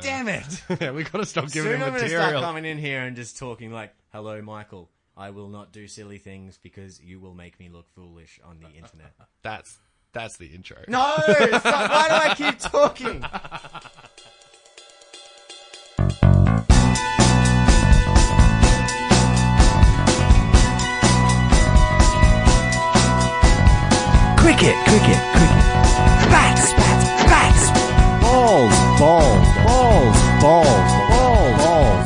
Damn it! yeah, we got to stop giving Soon him I'm going to start material. coming in here and just talking like, "Hello, Michael. I will not do silly things because you will make me look foolish on the internet." That's that's the intro. No, stop. why do I keep talking? Cricket, cricket, cricket. Bats, bats, bats. Balls, balls, balls, balls, balls.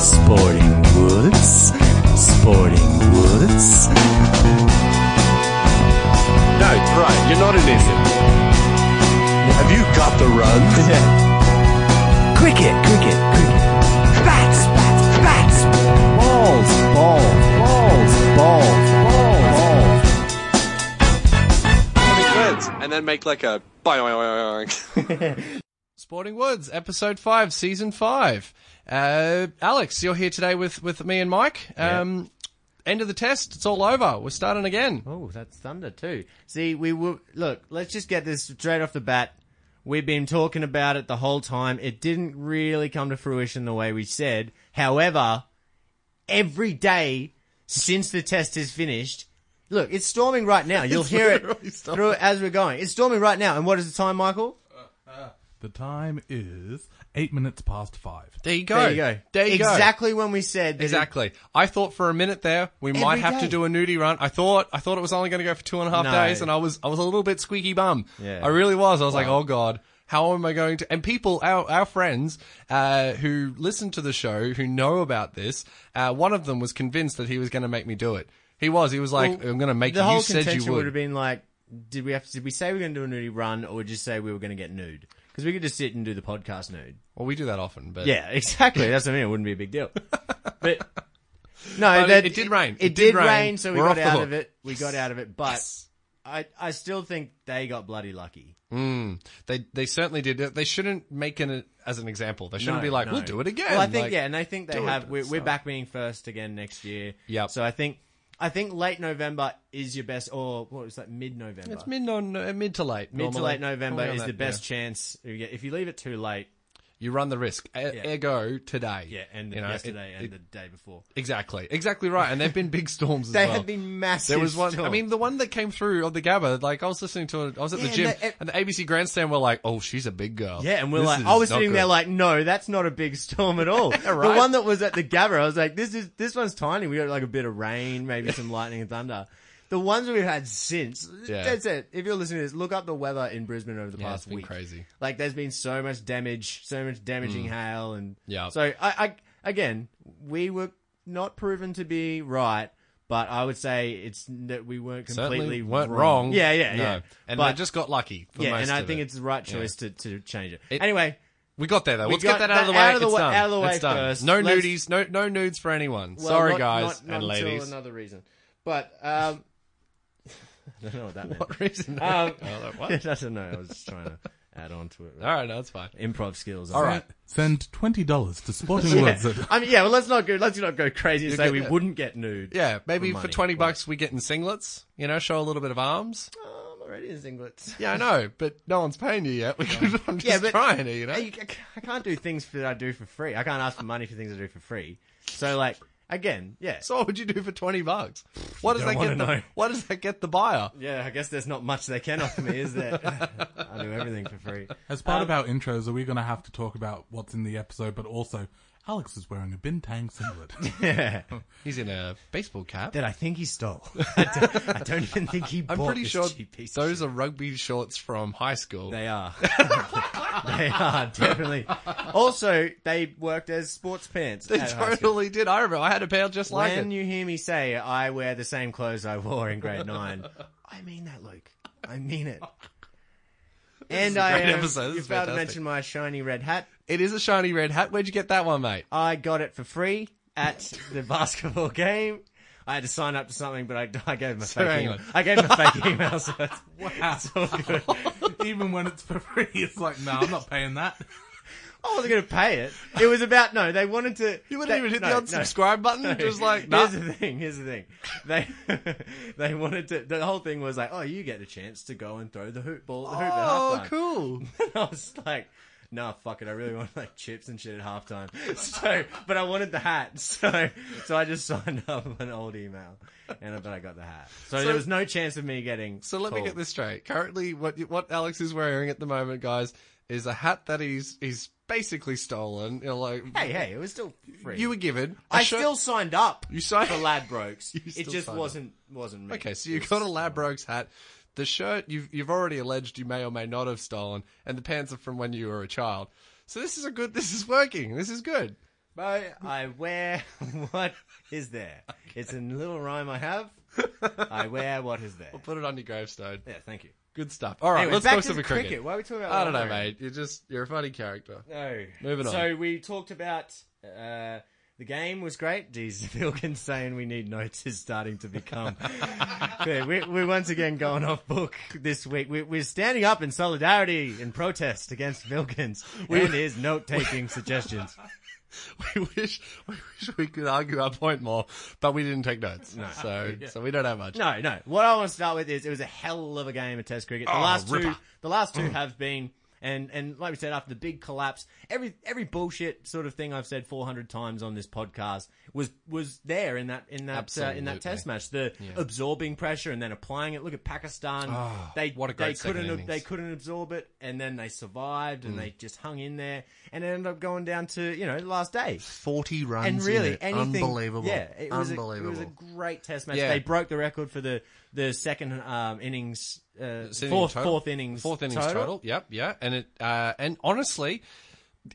Sporting Woods, Sporting Woods. No, right, you're not an idiot. Have you got the runs? Cricket, cricket, cricket. Bats, bats, bats. Balls, balls, balls, balls, balls, balls. Words, and then make like a boing. Sporting Woods, episode five, season five. Uh, Alex, you're here today with with me and Mike. Um, End of the test. It's all over. We're starting again. Oh, that's thunder too. See, we were look. Let's just get this straight off the bat. We've been talking about it the whole time. It didn't really come to fruition the way we said. However, every day since the test is finished, look, it's storming right now. You'll hear it through as we're going. It's storming right now. And what is the time, Michael? The time is eight minutes past five. There you go. There you go. There you go. exactly when we said that it- Exactly. I thought for a minute there we might Every have to do a nudie run. I thought I thought it was only going to go for two and a half No. days, and I was I was a little bit squeaky bum. Yeah. I really was. I was like, oh god, how am I going to? And people, our our friends uh, who listen to the show, who know about this, uh, one of them was convinced that he was going to make me do it. He was. He was like, Well, I'm going to make the you. whole You said contention you would would. have been like, did we have to, did we say we are going to do a nudie run, or just say we were going to get nude? Because we could just sit and do the podcast nude. well, we do that often, but Yeah, exactly. That's what I mean. It wouldn't be a big deal. But no, But it- that, it did rain. It, did rain, so we We're got off the out hook. of it. We got out of it, but I I still think they got bloody lucky. Mm, they they certainly did. They shouldn't make it as an example. They shouldn't No, be like, no. we'll do it again. Well, I think Like, yeah, and I think they do it, have. We're, we're back being first again next year. Yep. So I think I think late November is your best, or what was that? Mid November. It's mid on uh, mid to late. Mid to normally. late November Probably on is that, the best yeah. chance. You get- If you leave it too late, You run the risk. E- Yeah. Ergo today. yeah, and You know, yesterday it- and it- the day before, exactly, exactly right. And there've been big storms as they well. have been massive. There was one. I mean, the one that came through on the Gabba. Like I was listening to it. I was at Yeah, the gym, and they- and the ABC grandstand were like, "Oh, she's a big girl." Yeah, and we're This like, I was sitting there like, no, that's not a big storm at all. The one that was at the Gabba, I was like, this is this one's tiny. We got like a bit of rain, maybe some lightning and thunder. The ones we've had since, Yeah. that's it. If you're listening to this, look up the weather in Brisbane over the Yeah, past it's been week. crazy. Like, there's been so much damage, so much damaging hail, and Mm. Yeah. So I, I, again, we were not proven to be right, but I would say it's that we weren't completely certainly weren't wrong. Yeah, yeah, No. yeah. And but, they just got lucky. For yeah, and I think it. it's the right choice to, to change it. It- Anyway, We got there though. We Let's get that out of the way. out of the it's way- done. out of the way it's done. first. No Let's- nudies. No no nudes for anyone. Well, Sorry not- guys not- not and ladies. another reason, but um, I don't know what that meant. What reason? Um, Oh, like, what? I don't know. I was just trying to add on to it. All right, no, that's fine. Improv skills. All right. Send twenty dollars to Sporting Woods. Yeah. At, I mean, yeah. Well, let's not go. Let's not go crazy and You say get- we yeah. wouldn't get nude. Yeah, maybe For for, money, twenty right. bucks we get in singlets. You know, show a little bit of arms. Oh, I'm already in singlets. Yeah, I know, but no one's paying you yet. We could, I'm just Yeah, but- trying to, you know. I, I can't do things that I do for free. I can't ask for money for things I do for free. So, like, again, yeah. So what would you do for twenty bucks? What does that get? The, know. what does that get the buyer? Yeah, I guess there's not much they can offer me, is there? I do everything for free. as part Um, of our intros, are we going to have to talk about what's in the episode? But also, Alex is wearing a Bintang singlet. Yeah. He's in a baseball cap. That I think he stole. I, don't, I don't even think he bought. I'm bought pretty this sure cheap piece of those shit. are rugby shorts from high school. They are. they are, definitely. Also, they worked as sports pants. They at high school. totally did. I remember. I had a pair just like When it. you hear me say I wear the same clothes I wore in grade nine, I mean that, Luke. I mean it. And I great um, episode. This you is failed to fantastic. mention my shiny red hat. It is a shiny red hat. Where'd you get that one, mate? I got it for free at the basketball game. I had to sign up to something, but I, I gave him a So fake hang email. on. I gave him a fake email, so it's, wow. it's all good. Even when it's for free, it's like, no, I'm not paying that. I wasn't going to pay it. It was about no. They wanted to. You wouldn't they- even hit no, the no. unsubscribe button. Just like, nah. Here's the thing. Here's the thing. They they wanted to. The whole thing was like, oh, you get a chance to go and throw the hoop ball. at The hoop Oh, halftime. cool. And I was like, nah, fuck it. I really want like chips and shit at halftime. So, but I wanted the hat. So, so I just signed up an old email, and but I got the hat. So, there was no chance of me getting. So let me get this straight. Currently, what what Alex is wearing at the moment, guys, is a hat that he's he's basically stolen. You know, like Hey, hey, it was still free. you were given. a I shirt- still signed up. You signed- for Ladbrokes. You it still just signed up. wasn't wasn't me. Okay, so you It got a Ladbrokes hat. The shirt you've you've already alleged you may or may not have stolen, and the pants are from when you were a child. So this is a good. This is working. This is good. But I wear what is there. It's a little rhyme I have. I wear what is there. We'll put it on your gravestone. Yeah, thank you. Good stuff. All right, Anyway, let's talk some the cricket. cricket. Why are we talking about? I don't know, mate. You're just you're a funny character. No. Moving on. So we talked about uh, the game was great. Geez, Wilkins saying we need notes is starting to become. Yeah, we, we're once again going off book this week. We, we're standing up in solidarity in protest against Wilkins and his note taking suggestions. We wish we wish we could argue our point more, but we didn't take notes. So so we don't have much. No, no. What I want to start with is it was a hell of a game of Test cricket. The Oh, last two, the last two mm. have been, and and like we said, after the big collapse, every every bullshit sort of thing I've said 400 times on this podcast was was there in that in that uh, in that Test match. The absorbing pressure and then applying it. Look at Pakistan. they what a they great second couldn't innings. they couldn't absorb it, and then they survived and Mm. they just hung in there, and it ended up going down to you know last day Forty runs. and really anything unbelievable. Yeah, it was, unbelievable. A, it was a great test match. Yeah. They broke the record for the the second um, innings, uh, fourth total. fourth innings, Fourth innings total. Yep, yeah. And it uh, and honestly,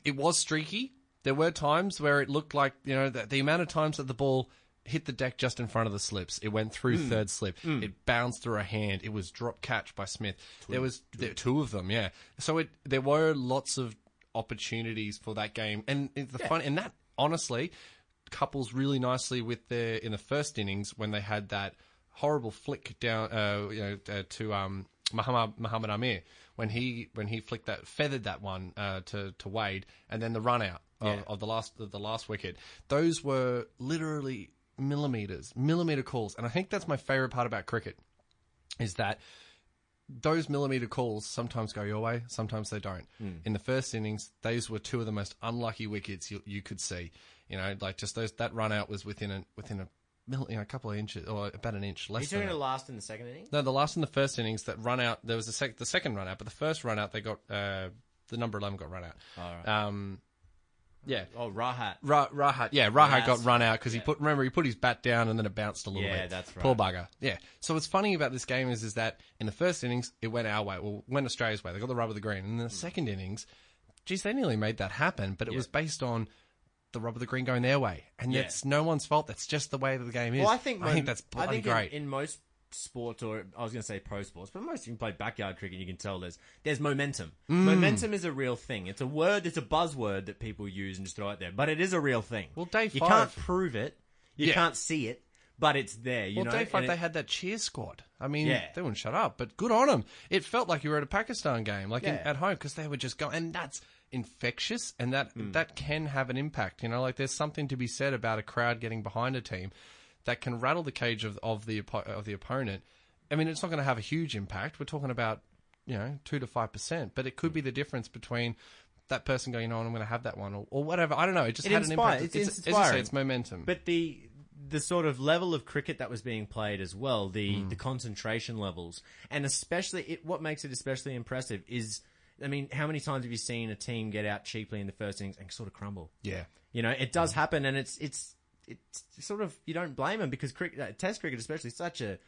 it was streaky. There were times where it looked like you know the, the amount of times that the ball hit the deck just in front of the slips. It went through Hmm. third slip. It bounced through a hand. It was drop catch by Smith. there was there, two of them. Yeah. So it there were lots of opportunities for that game, and it's the fun and that honestly couples really nicely with their in the first innings when they had that horrible flick down, uh, you know, uh, to um, Muhammad Muhammad Amir when he when he flicked that feathered that one uh, to to Wade, and then the run out of, Yeah. of the last of the last wicket. Those were literally millimeters, millimeter calls, and I think that's my favorite part about cricket is that those millimeter calls sometimes go your way, sometimes they don't. In the first innings, those were two of the most unlucky wickets you, you could see. You know, like just those that run out was within a within a mill, you know, a couple of inches or about an inch less. you than talking the last in the second inning? No, the last and the first innings that run out. There was the sec- the second run out, but the first run out they got uh, the number eleven got run out. Um, yeah. Oh, Rahat. Ra- Rahat, yeah, Rahat got run out because he put. Remember, he put his bat down and then it bounced a little Yeah, bit. that's right. Poor bugger. Yeah. So what's funny about this game is, is that in the first innings it went our way, well, went Australia's way. They got the rub of the green. And in the second innings, geez, they nearly made that happen, but it was based on the rub of the green going their way, and Yeah. that's no one's fault. That's just the way that the game is. Well, I think I think that's I bloody think in- great. In, most sports, or I was going to say pro sports, but most you can play backyard cricket. You can tell there's there's momentum. Mm. Momentum is a real thing. It's a word. It's a buzzword that people use and just throw out there, but it is a real thing. Well, day five, you can't prove it. You Yeah. can't see it, but it's there. You well, know. day five and they it- had that cheer squad. I mean, Yeah. they wouldn't shut up, but good on them. It felt like you were at a Pakistan game, like in, at home, because they were just going, and that's infectious, and that Hmm. that can have an impact. You know, like there's something to be said about a crowd getting behind a team that can rattle the cage of of the of the opponent. I mean, it's not going to have a huge impact. We're talking about you know two to five percent, but it could be the difference between. That person going, "No, I'm going to have that one," or, or whatever. I don't know. It just It had inspire- an it's impact. as you say, it's momentum. But the the sort of level of cricket that was being played as well, the Hmm. the concentration levels, and especially it, what makes it especially impressive is, I mean, how many times have you seen a team get out cheaply in the first innings and sort of crumble? yeah, You know, it does happen, and it's it's it's sort of you don't blame them because cricket, uh, Test cricket especially, is such a,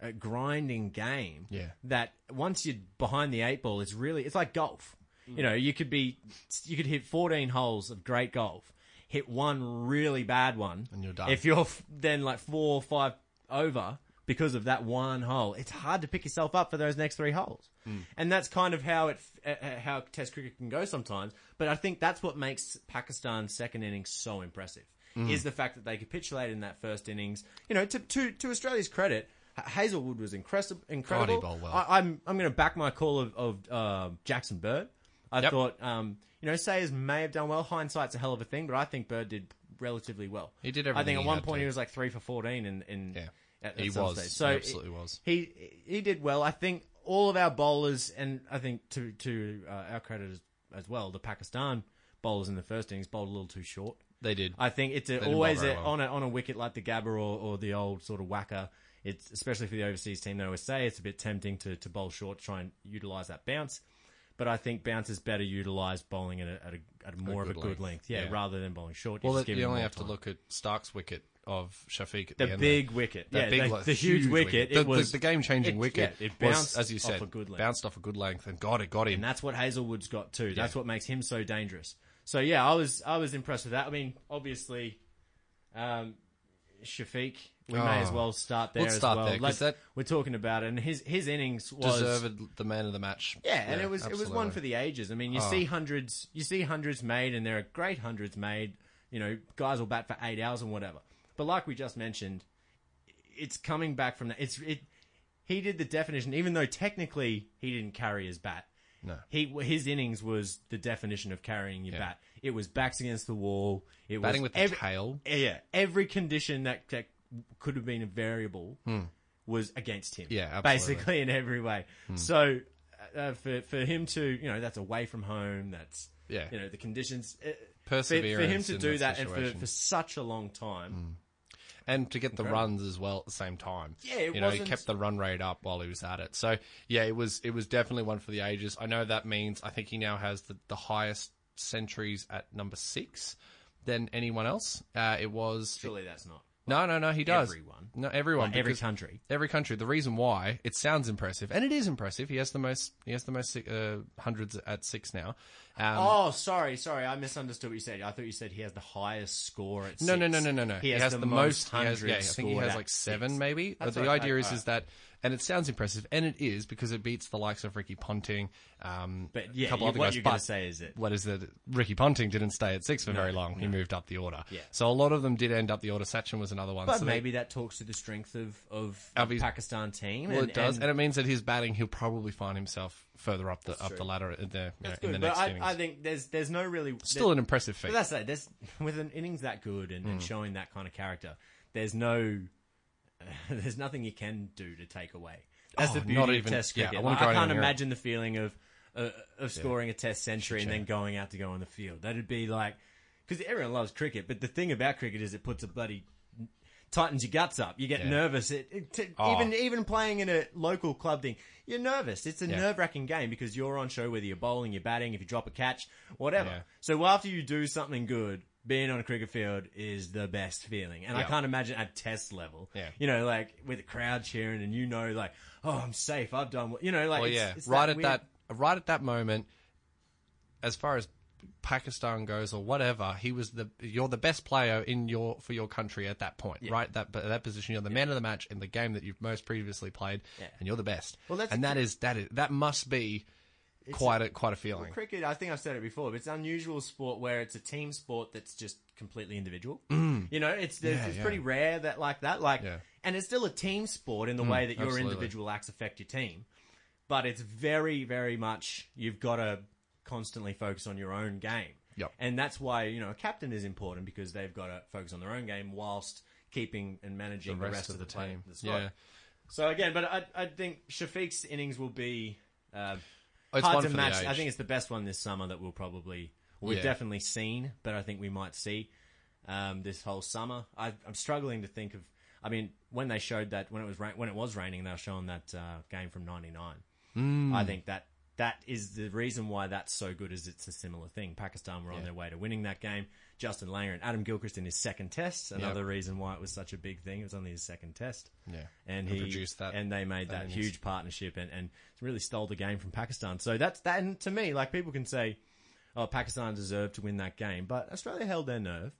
a grinding game. Yeah. That once you're behind the eight ball, it's really it's like golf. You know, you could be you could hit 14 holes of great golf, hit one really bad one, And you're done. If you're then like four or five over because of that one hole, it's hard to pick yourself up for those next three holes. And that's kind of how it uh, uh, how Test cricket can go sometimes. But I think that's what makes Pakistan's second innings so impressive is the fact that they capitulated in that first innings. You know, to to, to Australia's credit. Hazlewood was incredible. Incredible. bowled well. I, I'm I'm going to back my call of, of uh, Jackson Bird. I Yep. thought, um, you know, Sayers may have done well. Hindsight's a hell of a thing, but I think Bird did relatively well. He did I think at one point to. he was like three for fourteen, in, in Yeah. at, He at was. stage. He So absolutely was. He he did well. I think all of our bowlers, and I think to to uh, our credit as, as well, the Pakistan bowlers in the first innings bowled a little too short. They did. I think it's a, always a, well. on a on a wicket like the Gabba or, or the old sort of whacker. It's especially for the overseas team. They always say it's a bit tempting to, to bowl short, to try and utilize that bounce. But I think bounce is better utilized bowling at a, at a, at a more of a good good length. length, yeah, Yeah. rather than bowling short. well, just that, give you only have to look at Starc's wicket of Shafiq at the the big there. wicket, That yeah, big, the, like, the huge, wicket. The, it was the, the game-changing it- wicket. yeah, it was, bounced as you said, off a good length. bounced off a good length, and God, it got him. and that's what Hazlewood's got too. That's Yeah. what makes him so dangerous. So yeah, I was I was impressed with that. I mean, obviously, um, Shafiq, we may as Oh. well start there as start well. there, Let's- that- we're talking about it, and his his innings was Deserved the man of the match. yeah, and it was it was one for the ages. I mean, you Oh. see hundreds, you see hundreds made, and there are great hundreds made. You know, guys will bat for eight hours and whatever. But like we just mentioned, it's coming back from that. It's it. He did the definition, even though technically he didn't carry his bat. No. he his innings was the definition of carrying your Yeah. bat. It was backs against the wall. It Batting was with the every- tail. Yeah, every condition that, that could have been a variable was against him. Hmm. Yeah, absolutely. Hmm. basically in every way. So uh, for for him to you know that's away from home. That's Yeah. you know the conditions. Uh, Perseverance for, for him to in do that that and for, for such a long time. and to get the runs as well at the same time. Yeah, it you know, he wasn't- kept the run rate up while he was at it. So yeah, it was it was definitely one for the ages. I know that means I think he now has the, the highest centuries at number six than anyone else. Uh, it was Surely that's not. no, no, no. He does Everyone. No, everyone. Like every country. Every country. The reason why it sounds impressive, and it is impressive. He has the most. He has the most uh, hundreds at six now. Um, Oh, sorry, sorry. I misunderstood what you said. I thought you said he has the highest score at. No, no, six. no, no, no, no. He has, the, most. He has, hundreds. yeah, I think he has like seven, six. maybe. But the right, idea okay, is, alright. is that, and it sounds impressive, and it is because it beats the likes of Ricky Ponting. Um, But yeah, a couple you- other what guys. you're gonna say is it- what is that? Ricky Ponting didn't stay at six for very long. He moved up the order. Yeah. So a lot of them did end up the order. Sachin was another one. But so they- maybe that talks to the strength of of, Of his- Pakistan team. well, and, it does, and and, it means that his batting, he'll probably find himself further up the up true. the ladder in the, you know, that's in the next But I, innings. I think there's there's no really Still an impressive feat. But that's it. There's with an innings that good and, Hmm. and showing that kind of character. There's no, there's nothing you can do to take away. That's Oh, the beauty not of even- Test yeah, I cricket. Like, I, can't and hear it. imagine the feeling of uh, of scoring a Test century and then going out to go on the field. That'd be like because everyone loves cricket, but the thing about cricket is it puts a bloody tightens your guts up. You get Yeah. nervous. It, it, Oh. Even even playing in a local club thing, you're nervous. It's a Yeah. nerve wracking game because you're on show whether you're bowling, you're batting, if you drop a catch, whatever. Yeah. So after you do something good, being on a cricket field is the best feeling. And I can't imagine at test level. Yeah. You know, like with the crowd cheering and you know, like, oh, I'm safe. I've done. what-" You know, like, Well, it's, yeah, it's right at weird- that, right at that moment, as far as Pakistan goes or whatever, he was the you're the best player in your for your country at that point, right? That that position, you're the man of the match in the game that you've most previously played, Yeah. and you're the best. Well, that's and that is that is that must be quite a quite a feeling. cricket, I think I've said it before, but it's an unusual sport where it's a team sport that's just completely individual. Mm. You know, it's Yeah, it's yeah. pretty rare that like that, like, Yeah. and it's still a team sport in the mm, way that your absolutely. individual acts affect your team, but it's very, very much you've got to constantly focus on your own game. Yep. And that's why you know a captain is important because they've got to focus on their own game whilst keeping and managing the rest, of the, team. the. Yeah. So again, but I, I think Shafiq's innings will be uh, It's hard to the match. I think it's the best one this summer that we'll probably we've Yeah. definitely seen, but I think we might see um, this whole summer. I, I'm struggling to think of. I mean, when they showed that when it was ra- when it was raining, they were showing that uh, game from '99. Hmm. I think that that is the reason why that's so good. Is it's a similar thing. Pakistan were on their way to winning that game. Justin Langer and Adam Gilchrist in his second test. Another reason why it was such a big thing. It was only his second test. Yeah. and And he produced that- and they made that innings. huge partnership and, and really stole the game from Pakistan. So that's that. And to me, like people can say, "Oh, Pakistan deserved to win that game," but Australia held their nerve.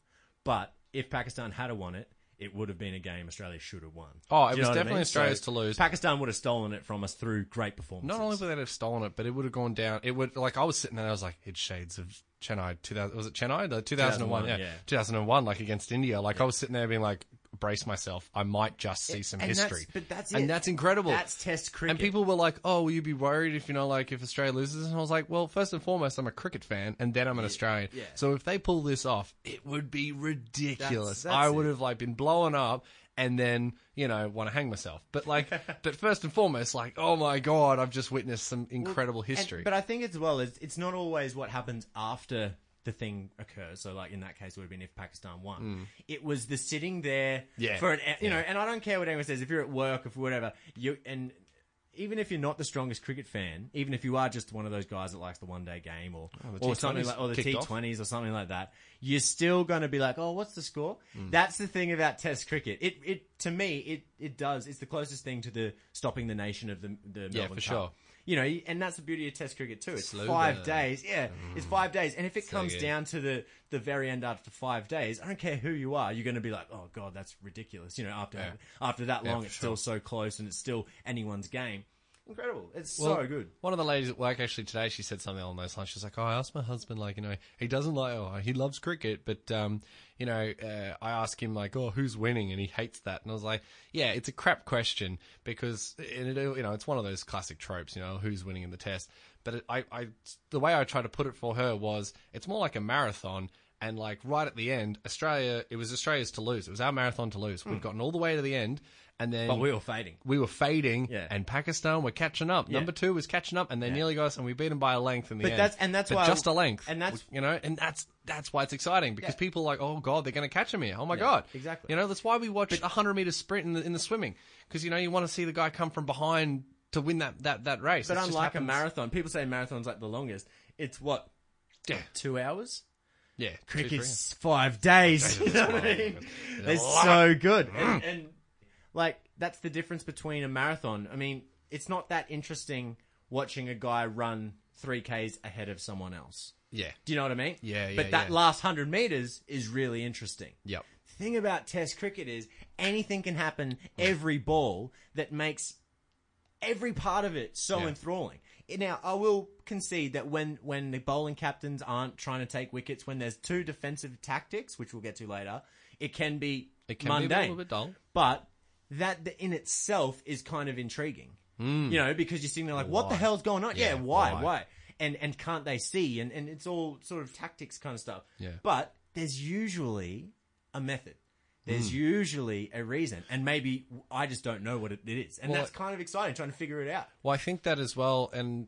But if Pakistan had to won it, it would have been a game Australia should have won. Oh, it was what I definitely mean? Australia's So to lose. Pakistan would have stolen it from us through great performances. Not only would they have stolen it, but it would have gone down. It would like I was sitting there, I was like, it's shades of Chennai. Two thousand was it Chennai? The two thousand and one, 2001, yeah, yeah. two thousand and one, like against India. Like I was sitting there being like, brace myself. I might just see some And history. that's- but that's and it. that's incredible. That's Test cricket. And people were like, "Oh, will you be worried if you know, like, if Australia loses?" And I was like, "Well, first and foremost, I'm a cricket fan, and then I'm an Australian. yeah. So if they pull this off, it would be ridiculous. That's- that's I would it. have like been blowing up." And then, you know, want to hang myself. But like, but first and foremost, like, oh my god, I've just witnessed some incredible And- history. but I think as well, it's, it's not always what happens after the thing occurs. So, like in that case, it would have been if Pakistan won. It was the sitting there Mm. Yeah. for an, you know, and I don't care what anyone says. If you're at work, if whatever, you and even if you're not the strongest cricket fan, even if you are just one of those guys that likes the one day game or Oh, or something T20s like or the T twenties or something like that, you're still going to be like, oh, what's the score? Mm. That's the thing about Test cricket. It it to me it it does. It's the closest thing to the stopping the nation of the the Yeah, for Cup. sure. You know, and that's the beauty of Test cricket too. It's Slow five burn. days. Yeah, it's five days, and if it So comes good. down to the the very end after five days, I don't care who you are, you're going to be like, oh god, that's ridiculous. You know, after Yeah. after that long, for it's sure. still so close, and it's still anyone's game. Incredible. It's Well, so good. One of the ladies at work actually today, she said something along those lines. She's like, "Oh, I asked my husband, like, you know, he doesn't like, oh, he loves cricket, but, um, you know, uh, I ask him like, oh, who's winning, and he hates that." And I was like, "Yeah, it's a crap question because, and it, you know, it's one of those classic tropes, you know, who's winning in the test." But it, I, I, the way I tried to put it for her was, it's more like a marathon. And like right at the end, Australia, it was Australia's to lose. It was our marathon to lose. We've gotten all the way to the end, and then But we were fading. we were fading, Yeah. and Pakistan were catching up. Yeah. Number two was catching up, and they nearly got us, and we beat them by a length in the But end. that's- and that's But why just a length, and that's- you know, and that's that's why it's exciting because Yeah. people are like, oh god, they're going to catch them here. Oh my god, exactly. You know, that's why we watch a hundred meter sprint in the in the swimming because you know you want to see the guy come from behind to win that that that race. But It just unlike a marathon, people say marathon's like the longest. It's what yeah, two hours. yeah, Cricket's five days. You know what I mean? It's so good, mm. and, and like that's the difference between a marathon. I mean, it's not that interesting watching a guy run three k's ahead of someone else. yeah, Do you know what I mean? Yeah, yeah, But that yeah. last hundred meters is really interesting. yep. thing about Test cricket is anything can happen every ball that makes every part of it so Yeah. enthralling. Now, I will concede that when, when the bowling captains aren't trying to take wickets, when there's two defensive tactics, which we'll get to later, it can be It can mundane. be a little bit dull. But that th- in itself is kind of intriguing. You know, because you're sitting there like, what the hell's going on? Yeah, Yeah, why? why? Why? And and can't they see? And and it's all sort of tactics kind of stuff. Yeah. But there's usually a method. There's Hmm. usually a reason, and maybe I just don't know what it, it is, and Well, that's kind of exciting trying to figure it out. Well, I think that as well. And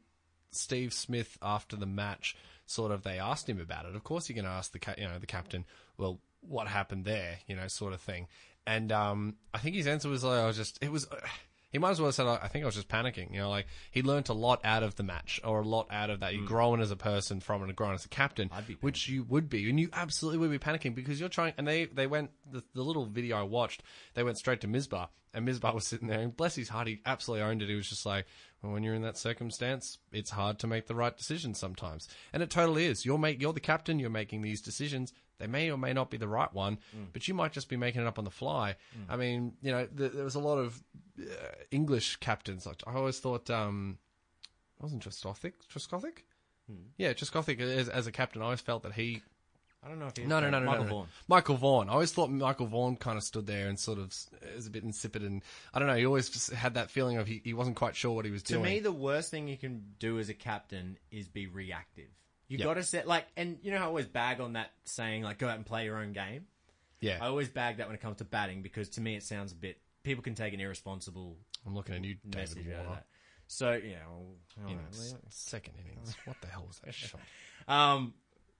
Steve Smith, after the match, sort of they asked him about it. Of course, you're going to ask the ca- you know the captain, well, what happened there, you know, sort of thing. And um, I think his answer was like, I was just it was. he might as well have said, I think I was just panicking. You know, like he learnt a lot out of the match, or a lot out of that. You're growing as a person from it, and growing as a captain, Mm. which you would be, and you absolutely would be panicking because you're trying. And they they went the, the little video I watched. They went straight to Misbah, and Misbah was sitting there, and bless his heart, he absolutely owned it. He was just like, when you're in that circumstance, it's hard to make the right decision sometimes, and it totally is. You're make you're the captain. You're making these decisions. They may or may not be the right one, but you might just be making it up on the fly. I mean, you know, th- there was a lot of uh, English captains. Like I always thought, um, wasn't Trescothick? Trescothick? Yeah, Trescothick as, as a captain, I always felt that he I don't know if he no, no, no, no, Michael no, no. Vaughan. Michael Vaughan. I always thought Michael Vaughan kind of stood there and sort of s- was a bit insipid, and I don't know. He always just had that feeling of he, he wasn't quite sure what he was doing. To doing. me, the worst thing you can do as a captain is be reactive. You Yep. got to set like, and you know how I always bag on that saying like, go out and play your own game. yeah, I always bag that when it comes to batting because to me it sounds a bit. People can take an irresponsible I'm looking at you, message David out of Warner. that. So yeah, well, all right, Innings, second innings. What the hell was that shot? Um,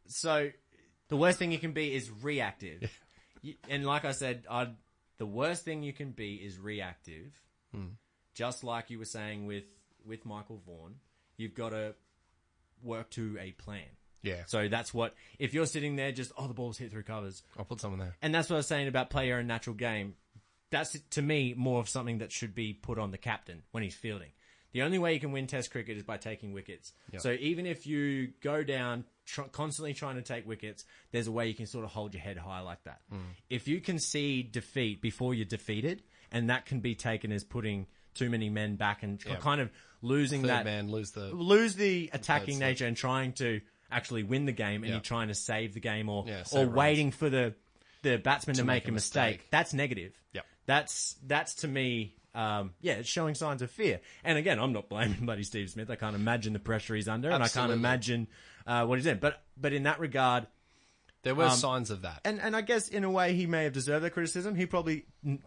so the worst thing you can be is reactive. You- and like I said, I'd, the worst thing you can be is reactive. Hmm. Just like you were saying with with Michael Vaughan, you've got to work to a plan. Yeah, So that's what if you're sitting there just oh the ball's hit through covers, I'll put someone there. and that's what I was saying about play your own natural game. That's to me more of something that should be put on the captain when he's fielding. The only way you can win Test cricket is by taking wickets. So even if you go down tr- constantly trying to take wickets, there's a way you can sort of hold your head high like that. Hmm. If you concede defeat before you're defeated, and that can be taken as putting too many men back and Yeah. kind of losing Third that man lose the lose the attacking nature and trying to actually win the game, and Yeah. you're trying to save the game or Yeah, or runs. waiting for the the batsman to, make, a mistake, mistake. that's negative. Yep. That's that's to me, um, yeah, it's showing signs of fear. And again, I'm not blaming bloody Steve Smith. I can't imagine the pressure he's under, and I can't imagine uh, what he's in. But but in that regard, There were Um, signs of that. and and I guess in a way he may have deserved that criticism. He probably,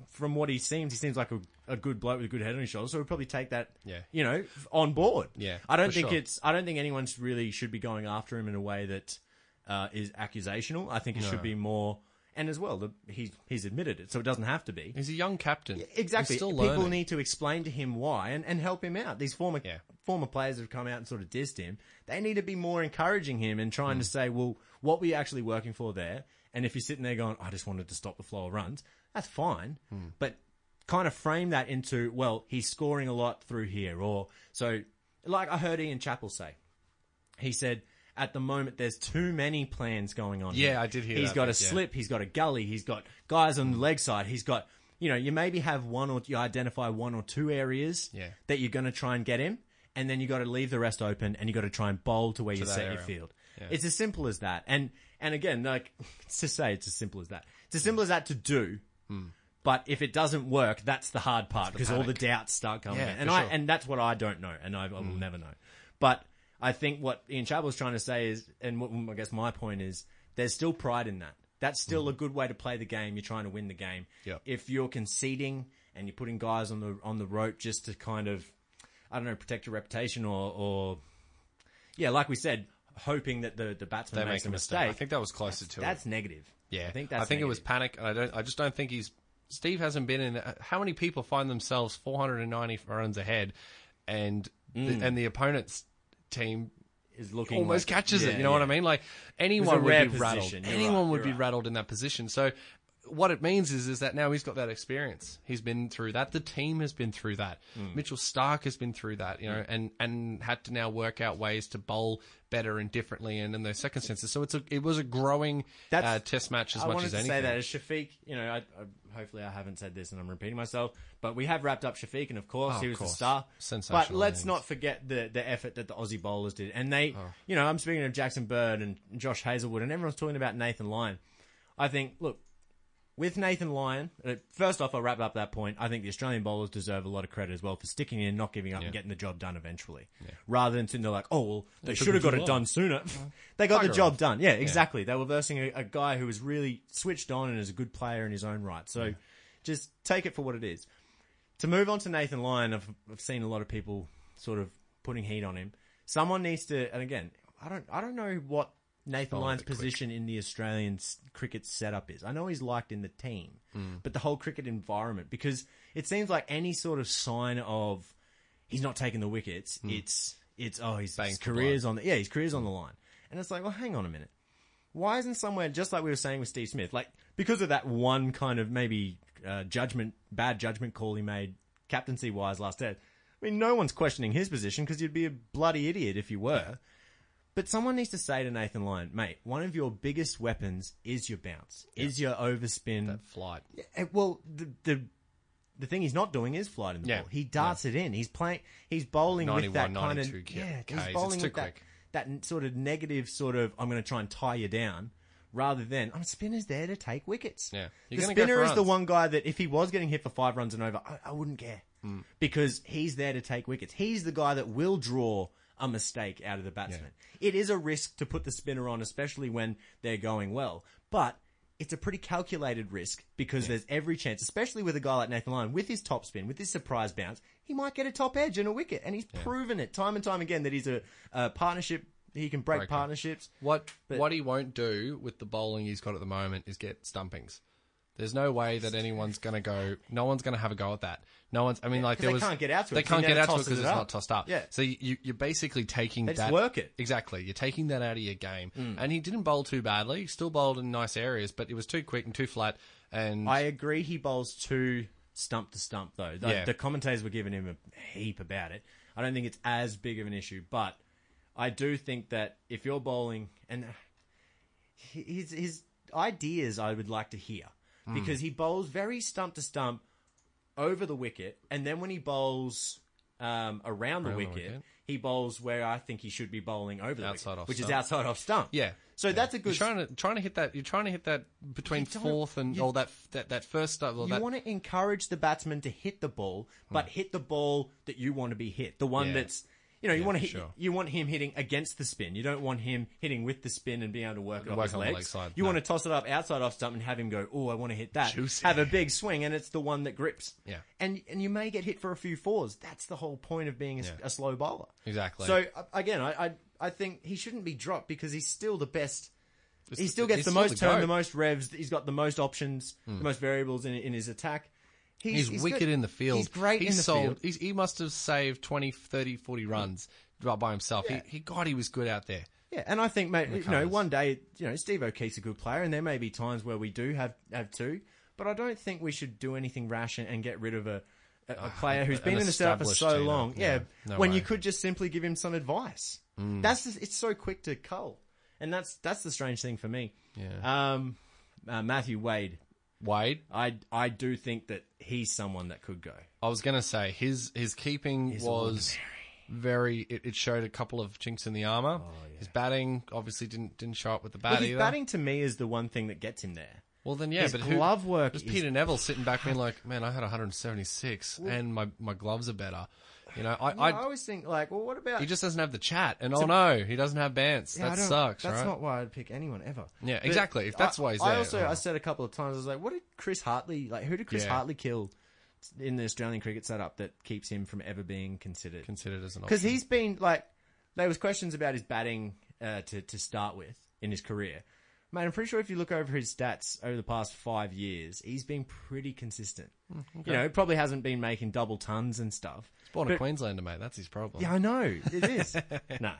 from what he seems, he seems like a, a good bloke with a good head on his shoulders. So he'll probably take that, Yeah. you know, on board. Yeah, I don't think sure. it's. I don't think anyone really should be going after him in a way that uh, is accusational. I think it should be more. And as well, the, he's he's admitted it, so it doesn't have to be. He's a young captain. Exactly. He's still People learning. need to explain to him why and, and help him out. These former Yeah. former players have come out and sort of dissed him. They need to be more encouraging him and trying to say, well, what were you actually working for there? And if you're sitting there going, I just wanted to stop the flow of runs, that's fine. Hmm. But kind of frame that into, well, he's scoring a lot through here. Or so, like I heard Ian Chappell say, he said, at the moment, there's too many plans going on. Yeah, here. I did hear He's got a bit, yeah. slip, he's got a gully, he's got guys on the leg side, he's got, you know, you maybe have one or you identify one or two areas Yeah. that you're going to try and get him, and then you got to leave the rest open, and you got to try and bowl to where you that set your field. Yeah. It's as simple as that. And and again, like to say, it's as simple as that. It's as simple as that to do. Hmm. But if it doesn't work, that's the hard part because all the doubts start coming. Yeah, in. and I sure. and that's what I don't know, and I, I will hmm. never know. But I think what Ian Chappell's trying to say is, and what, I guess my point is, there's still pride in that. That's still a good way to play the game. You're trying to win the game. Yep. If you're conceding and you're putting guys on the on the rope just to kind of, I don't know, protect your reputation or, or yeah, like we said, hoping that the the batsman They makes make a mistake. I think that was closer to it. that's negative. Yeah, I think that's. I think it was panic, I don't. I just don't think he's. Steve hasn't been in. How many people find themselves 490 runs ahead, and Mm. the, and the opponent's team is looking almost like- catches yeah, it. You know what I mean? Like anyone was a rare would be rattled. position. Anyone right, would be right. rattled in that position. So what it means is is that now he's got that experience. He's been through that. The team has been through that. Hmm. Mitchell Starc has been through that. You know, and and had to now work out ways to bowl better and differently and in those circumstances. So it's a it was a growing uh, test match as I much wanted as to anything. say that as Shafiq, you know, I, I, hopefully I haven't said this and I'm repeating myself, but we have wrapped up Shafiq, and of course Oh, he was course. star. Sensational But let's not forget the the effort that the Aussie bowlers did, and they, Oh. you know, I'm speaking of Jackson Bird and Josh Hazlewood, and everyone's talking about Nathan Lyon. I think, look. With Nathan Lyon, uh, first off, I'll wrap up that point. I think the Australian bowlers deserve a lot of credit as well for sticking in, not giving up, and getting the job done eventually. Rather than sitting there like, oh, well, they should have got it done sooner. they got the job off. done. Yeah, exactly. They were versing a, a guy who was really switched on and is a good player in his own right. So just take it for what it is. To move on to Nathan Lyon, I've, I've seen a lot of people sort of putting heat on him. Someone needs to, and again, I don't, I don't know what Nathan Lyon's the quick. position in the Australian cricket setup is. I know he's liked in the team, Hmm. but the whole cricket environment, because it seems like any sort of sign of he's not taking the wickets, it's, it's, oh, his, his career's on the, yeah, his career's on the line. And it's like, well, hang on a minute why isn't somewhere just like we were saying with Steve Smith, like because of that one kind of maybe uh, judgment, bad judgment call he made captaincy wise last day. I mean, no one's questioning his position because you'd be a bloody idiot if you were. But someone needs to say to Nathan Lyon, mate, one of your biggest weapons is your bounce, is your overspin. that flight. Eh, Well, the the the thing he's not doing is flighting the Yeah. ball. He darts it in. He's playing. He's bowling with that kind of Ks. yeah. It's He's bowling with that quick. that n- sort of negative sort of I'm going to try and tie you down. Rather than, I'm spinner's there to take wickets. Yeah. the You're gonna spinner is the one guy that if he was getting hit for five runs and over, I, I wouldn't care Hmm. because he's there to take wickets. He's the guy that will draw a mistake out of the batsman. It is a risk to put the spinner on, especially when they're going well. But it's a pretty calculated risk because there's every chance, especially with a guy like Nathan Lyon, with his top spin, with his surprise bounce, he might get a top edge and a wicket. And he's proven it time and time again that he's a, a partnership. He can break Breaker. partnerships. What But- what he won't do with the bowling he's got at the moment is get stumpings. There's no way that anyone's going to go. No one's going to have a go at that. No one's. I mean, like there they was. can't get out to it They can't get out to it because it it's up. not tossed up. Yeah. So you, you're basically taking They that. work it. Exactly. You're taking that out of your game. Mm. And he didn't bowl too badly. He still bowled in nice areas, but it was too quick and too flat. And I agree he bowls too stump to stump though. The, Yeah. the commentators were giving him a heap about it. I don't think it's as big of an issue, but I do think that if you're bowling and his his ideas I would like to hear Hmm. because he bowls very stump to stump over the wicket and then when he bowls um, around the Around the wicket. wicket. He bowls where I think he should be bowling over the Outside wicket, off which is outside off stump. Yeah. So that's a You're good. trying to trying to hit that. You're trying to hit that between fourth and or that that that first. Well, you that, want to encourage the batsman to hit the ball, but hit the ball that you want to be hit. The one Yeah. that's you know you Yeah, want to hit. sure. You want him hitting against the spin. You don't want him hitting with the spin and being able to work it off his on the legs. leg side, You no. want to toss it up outside off stump and have him go. Oh, I want to hit that. Juicy. Have a big swing, and it's the one that grips. Yeah. And and you may get hit for a few fours. That's the whole point of being a, Yeah. a slow bowler. Exactly. So uh, again, I, I I think he shouldn't be dropped because he's still the best. It's he the- still gets the most the turn. Hmm. the most revs. He's got the most options, the most variables in in his attack. He's, wicked good. in the field. He's great He's in the sold, field. He's, he must have saved 20, 30, 40 runs by by himself. Yeah. He, he, God, he was good out there. Yeah, and I think, mate, you know, one day, you know, Steve O'Keefe's a good player, and there may be times where we do have have two, but I don't think we should do anything rash and, and get rid of a. A, a player who's an been in the setup for so team, long, yeah, yeah. no when way. you could just simply give him some advice. That's just, it's so quick to cull, and that's that's the strange thing for me. Yeah. Um, uh, Matthew Wade, Wade, I I do think that he's someone that could go. I was going to say his his keeping He's was very. It, it showed a couple of chinks in the armor. Oh, his batting obviously didn't didn't show up with the bat Well, his either. batting to me is the one thing that gets him there. well, then yeah, his but who, glove work was is- Peter Nevill sitting back being like, "Man, I had 176, and my my gloves are better." You know, I, I, I always think like, well, what about he just doesn't have the chat, and oh no, he doesn't have Bance. Yeah, that sucks, That's right? not why I'd pick anyone ever. Yeah, But exactly. If that's I, why he's there. I also oh. I said a couple of times I was like, what did Chris Hartley like? Who did Chris Yeah. Hartley kill in the Australian cricket setup that keeps him from ever being considered? considered as an Because he's been like, there was questions about his batting uh, to to start with in his career. Man, I'm pretty sure if you look over his stats over the past five years, he's been pretty consistent. Hmm, You know, he probably hasn't been making double tons and stuff. born a But- Queenslander, mate. That's his problem. yeah, I know it is. no,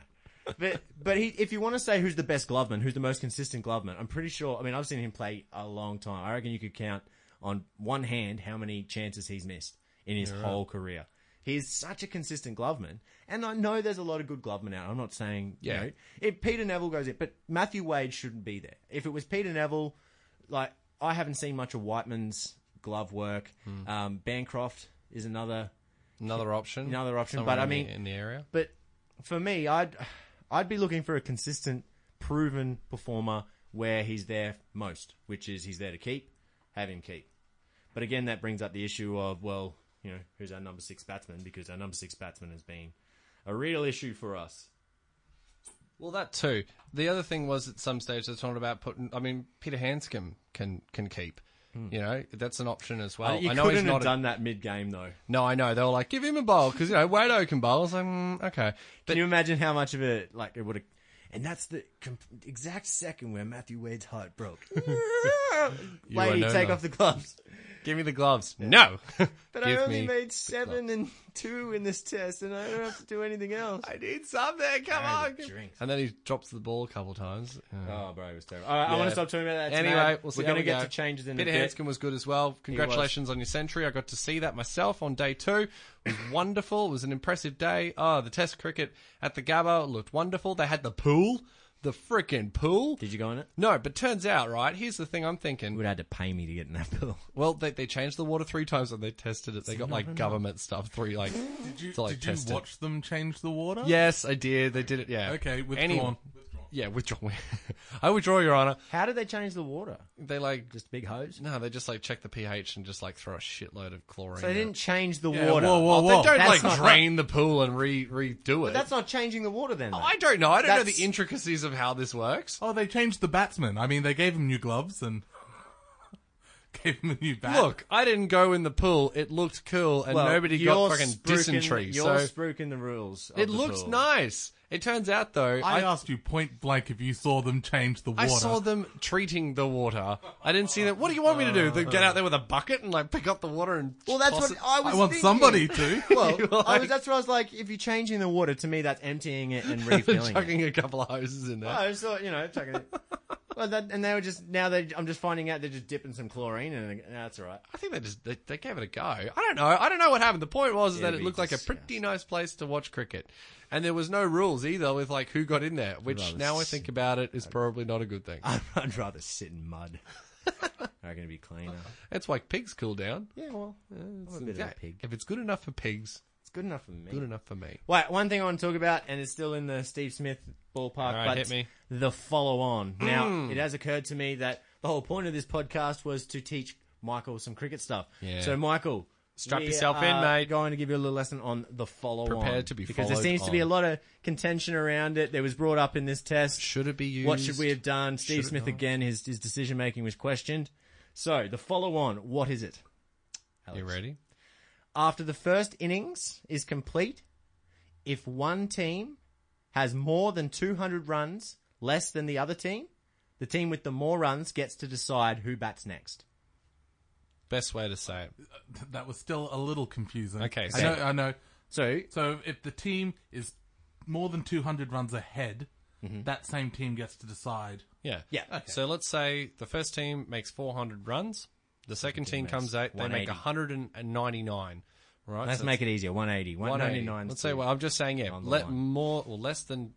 but but he, if you want to say who's the best gloveman, who's the most consistent gloveman, I'm pretty sure. I mean, I've seen him play a long time. I reckon you could count on one hand how many chances he's missed in his whole career. He's such a consistent gloveman, and I know there's a lot of good glovemen out. I'm not saying Yeah. you know if Peter Nevill goes in, but Matthew Wade shouldn't be there. If it was Peter Nevill, like I haven't seen much of Whiteman's glove work. Hmm. Um, Bancroft is another Another option. Another option, somewhere but I in the- mean- in the area. but for me, I'd I'd be looking for a consistent, proven performer where he's there most, which is he's there to keep, have him keep. But again, that brings up the issue of well, you know, who's our number six batsman? Because our number six batsman has been a real issue for us. Well, that too. The other thing was at some stage they talking about putting. I mean, Peter Handscomb can can keep. You know, that's an option as well. Uh, you I know couldn't he's not. have a- done that mid game though. no, I know. They were like, give him a bowl because you know Wado can bowl. I was like, mm, okay, but Can you imagine how much of it like it would have? And that's the com- exact second where Matthew Wade's heart broke. Lady, no take no. off the gloves. Give me the gloves. No, But Give I only me made seven and two in this test, and I don't have to do anything else. I need something. Come on. need a. And then he drops the ball a couple times. Yeah. Oh, bro, it was terrible. All right, I Yeah. want to stop talking about that. Anyway, tonight. we'll see we're how going to we get go. to changes in Peter a bit. Handscomb was good as well. Congratulations on your century. I got to see that myself on day two. It was wonderful. It was an impressive day. Oh, the Test cricket at the Gabba looked wonderful. They had the pool, the frickin' pool. Did you go in it? No, but turns out, right? Here's the thing I'm thinking. You would have had to pay me to get in that pool. Well, they, they changed the water three times and they tested it. They got like government stuff three like Did you, to like did you test it. watch them change the water? Yes, I did. They did it. Yeah. Okay, withdrawn. Any- Withdrawn. Yeah, withdraw. I withdraw, Your Honor. How did they change the water? They like Just a big hose? no, they just like check the pH and just like throw a shitload of chlorine. So they in. didn't change the Yeah, water. whoa, whoa, Oh, whoa. they don't That's like not drain the pool and re redo But it. that's not changing the water then. Oh, though. I don't know. I don't know That's- the intricacies of how this works. Oh, they changed the batsman. I mean, they gave him new gloves and gave him a new bat. Look, I didn't go in the pool. It looked cool, and Well, nobody you're got fucking spruiking- dysentery. You're So spruiking the rules. of it the looks pool. nice. It turns out, though, I, I, asked you point blank if you saw them change the water. I saw them treating the water. I didn't see them. What do you want me to do? They get out there with a bucket and like pick up the water and Well, that's toss what it? I was I want thinking. somebody to. Well, You I was, that's what I was like. If you're changing the water, to me, that's emptying it and refilling it. chucking a couple of hoses in there. I just thought, you know, chucking it. Well, that, and they were just now. They, I'm just finding out they're just dipping some chlorine, and that's all right. I think they just they, they gave it a go. I don't know. I don't know what happened. The point was Yeah, that it be looked like a disgusting. pretty nice place to watch cricket, and there was no rules either with like who got in there. Which Rather now I think about it is probably not a good thing. I'd, I'd rather sit in mud. I reckon it'd be cleaner. It's like pigs cool down. Yeah, well, uh, I'm a bit of a pig. If it's good enough for pigs, It's good enough for me. Good enough for me. Wait, one thing I want to talk about, and it's still in the Steve Smith ballpark, right, but hit me. the follow on. Now, mm. it has occurred to me that the whole point of this podcast was to teach Michael some cricket stuff. Yeah. So, Michael, Strap we yourself in, mate. Going to give you a little lesson on the follow on. Prepared to be because there followed seems to be a on. lot of contention around it. There was brought up in this test. Should it be used? What should we have done? Steve it Smith not? again. His his decision making was questioned. So the follow on. What is it? You ready? After the first innings is complete, if one team has more than 200 runs less than the other team, the team with the more runs gets to decide who bats next. Best way to say it. That was still a little confusing. Okay, I know. I know. So, So if the team is more than 200 runs ahead, mm-hmm. that same team gets to decide. Yeah. Yeah. Okay. So let's say the first team makes 400 runs. The second team comes out, they make 180. 199. Right? let's So make it easier. 180. 180. 199. Let's say, well, I'm just saying, yeah, on the let line. more or less than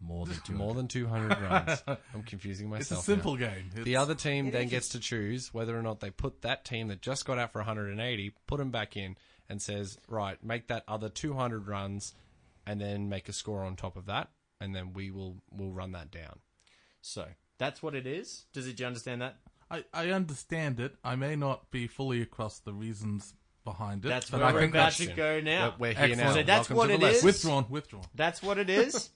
more than 200. more than 200 runs. I'm confusing myself. It's a myself. simple now. game. The other team then gets to choose whether or not they put that team that just got out for 180, put them back in, and says, right, make that other 200 runs, and then make a score on top of that, and then we will we'll run that down. So, that's what it is. Does it, do you understand that? I, I understand it. I may not be fully across the reasons behind it. That's where I we're think about to go now. We're here Excellent. now. So that's Welcome what to the it lesson. is. withdrawn. Withdrawn. That's what it is.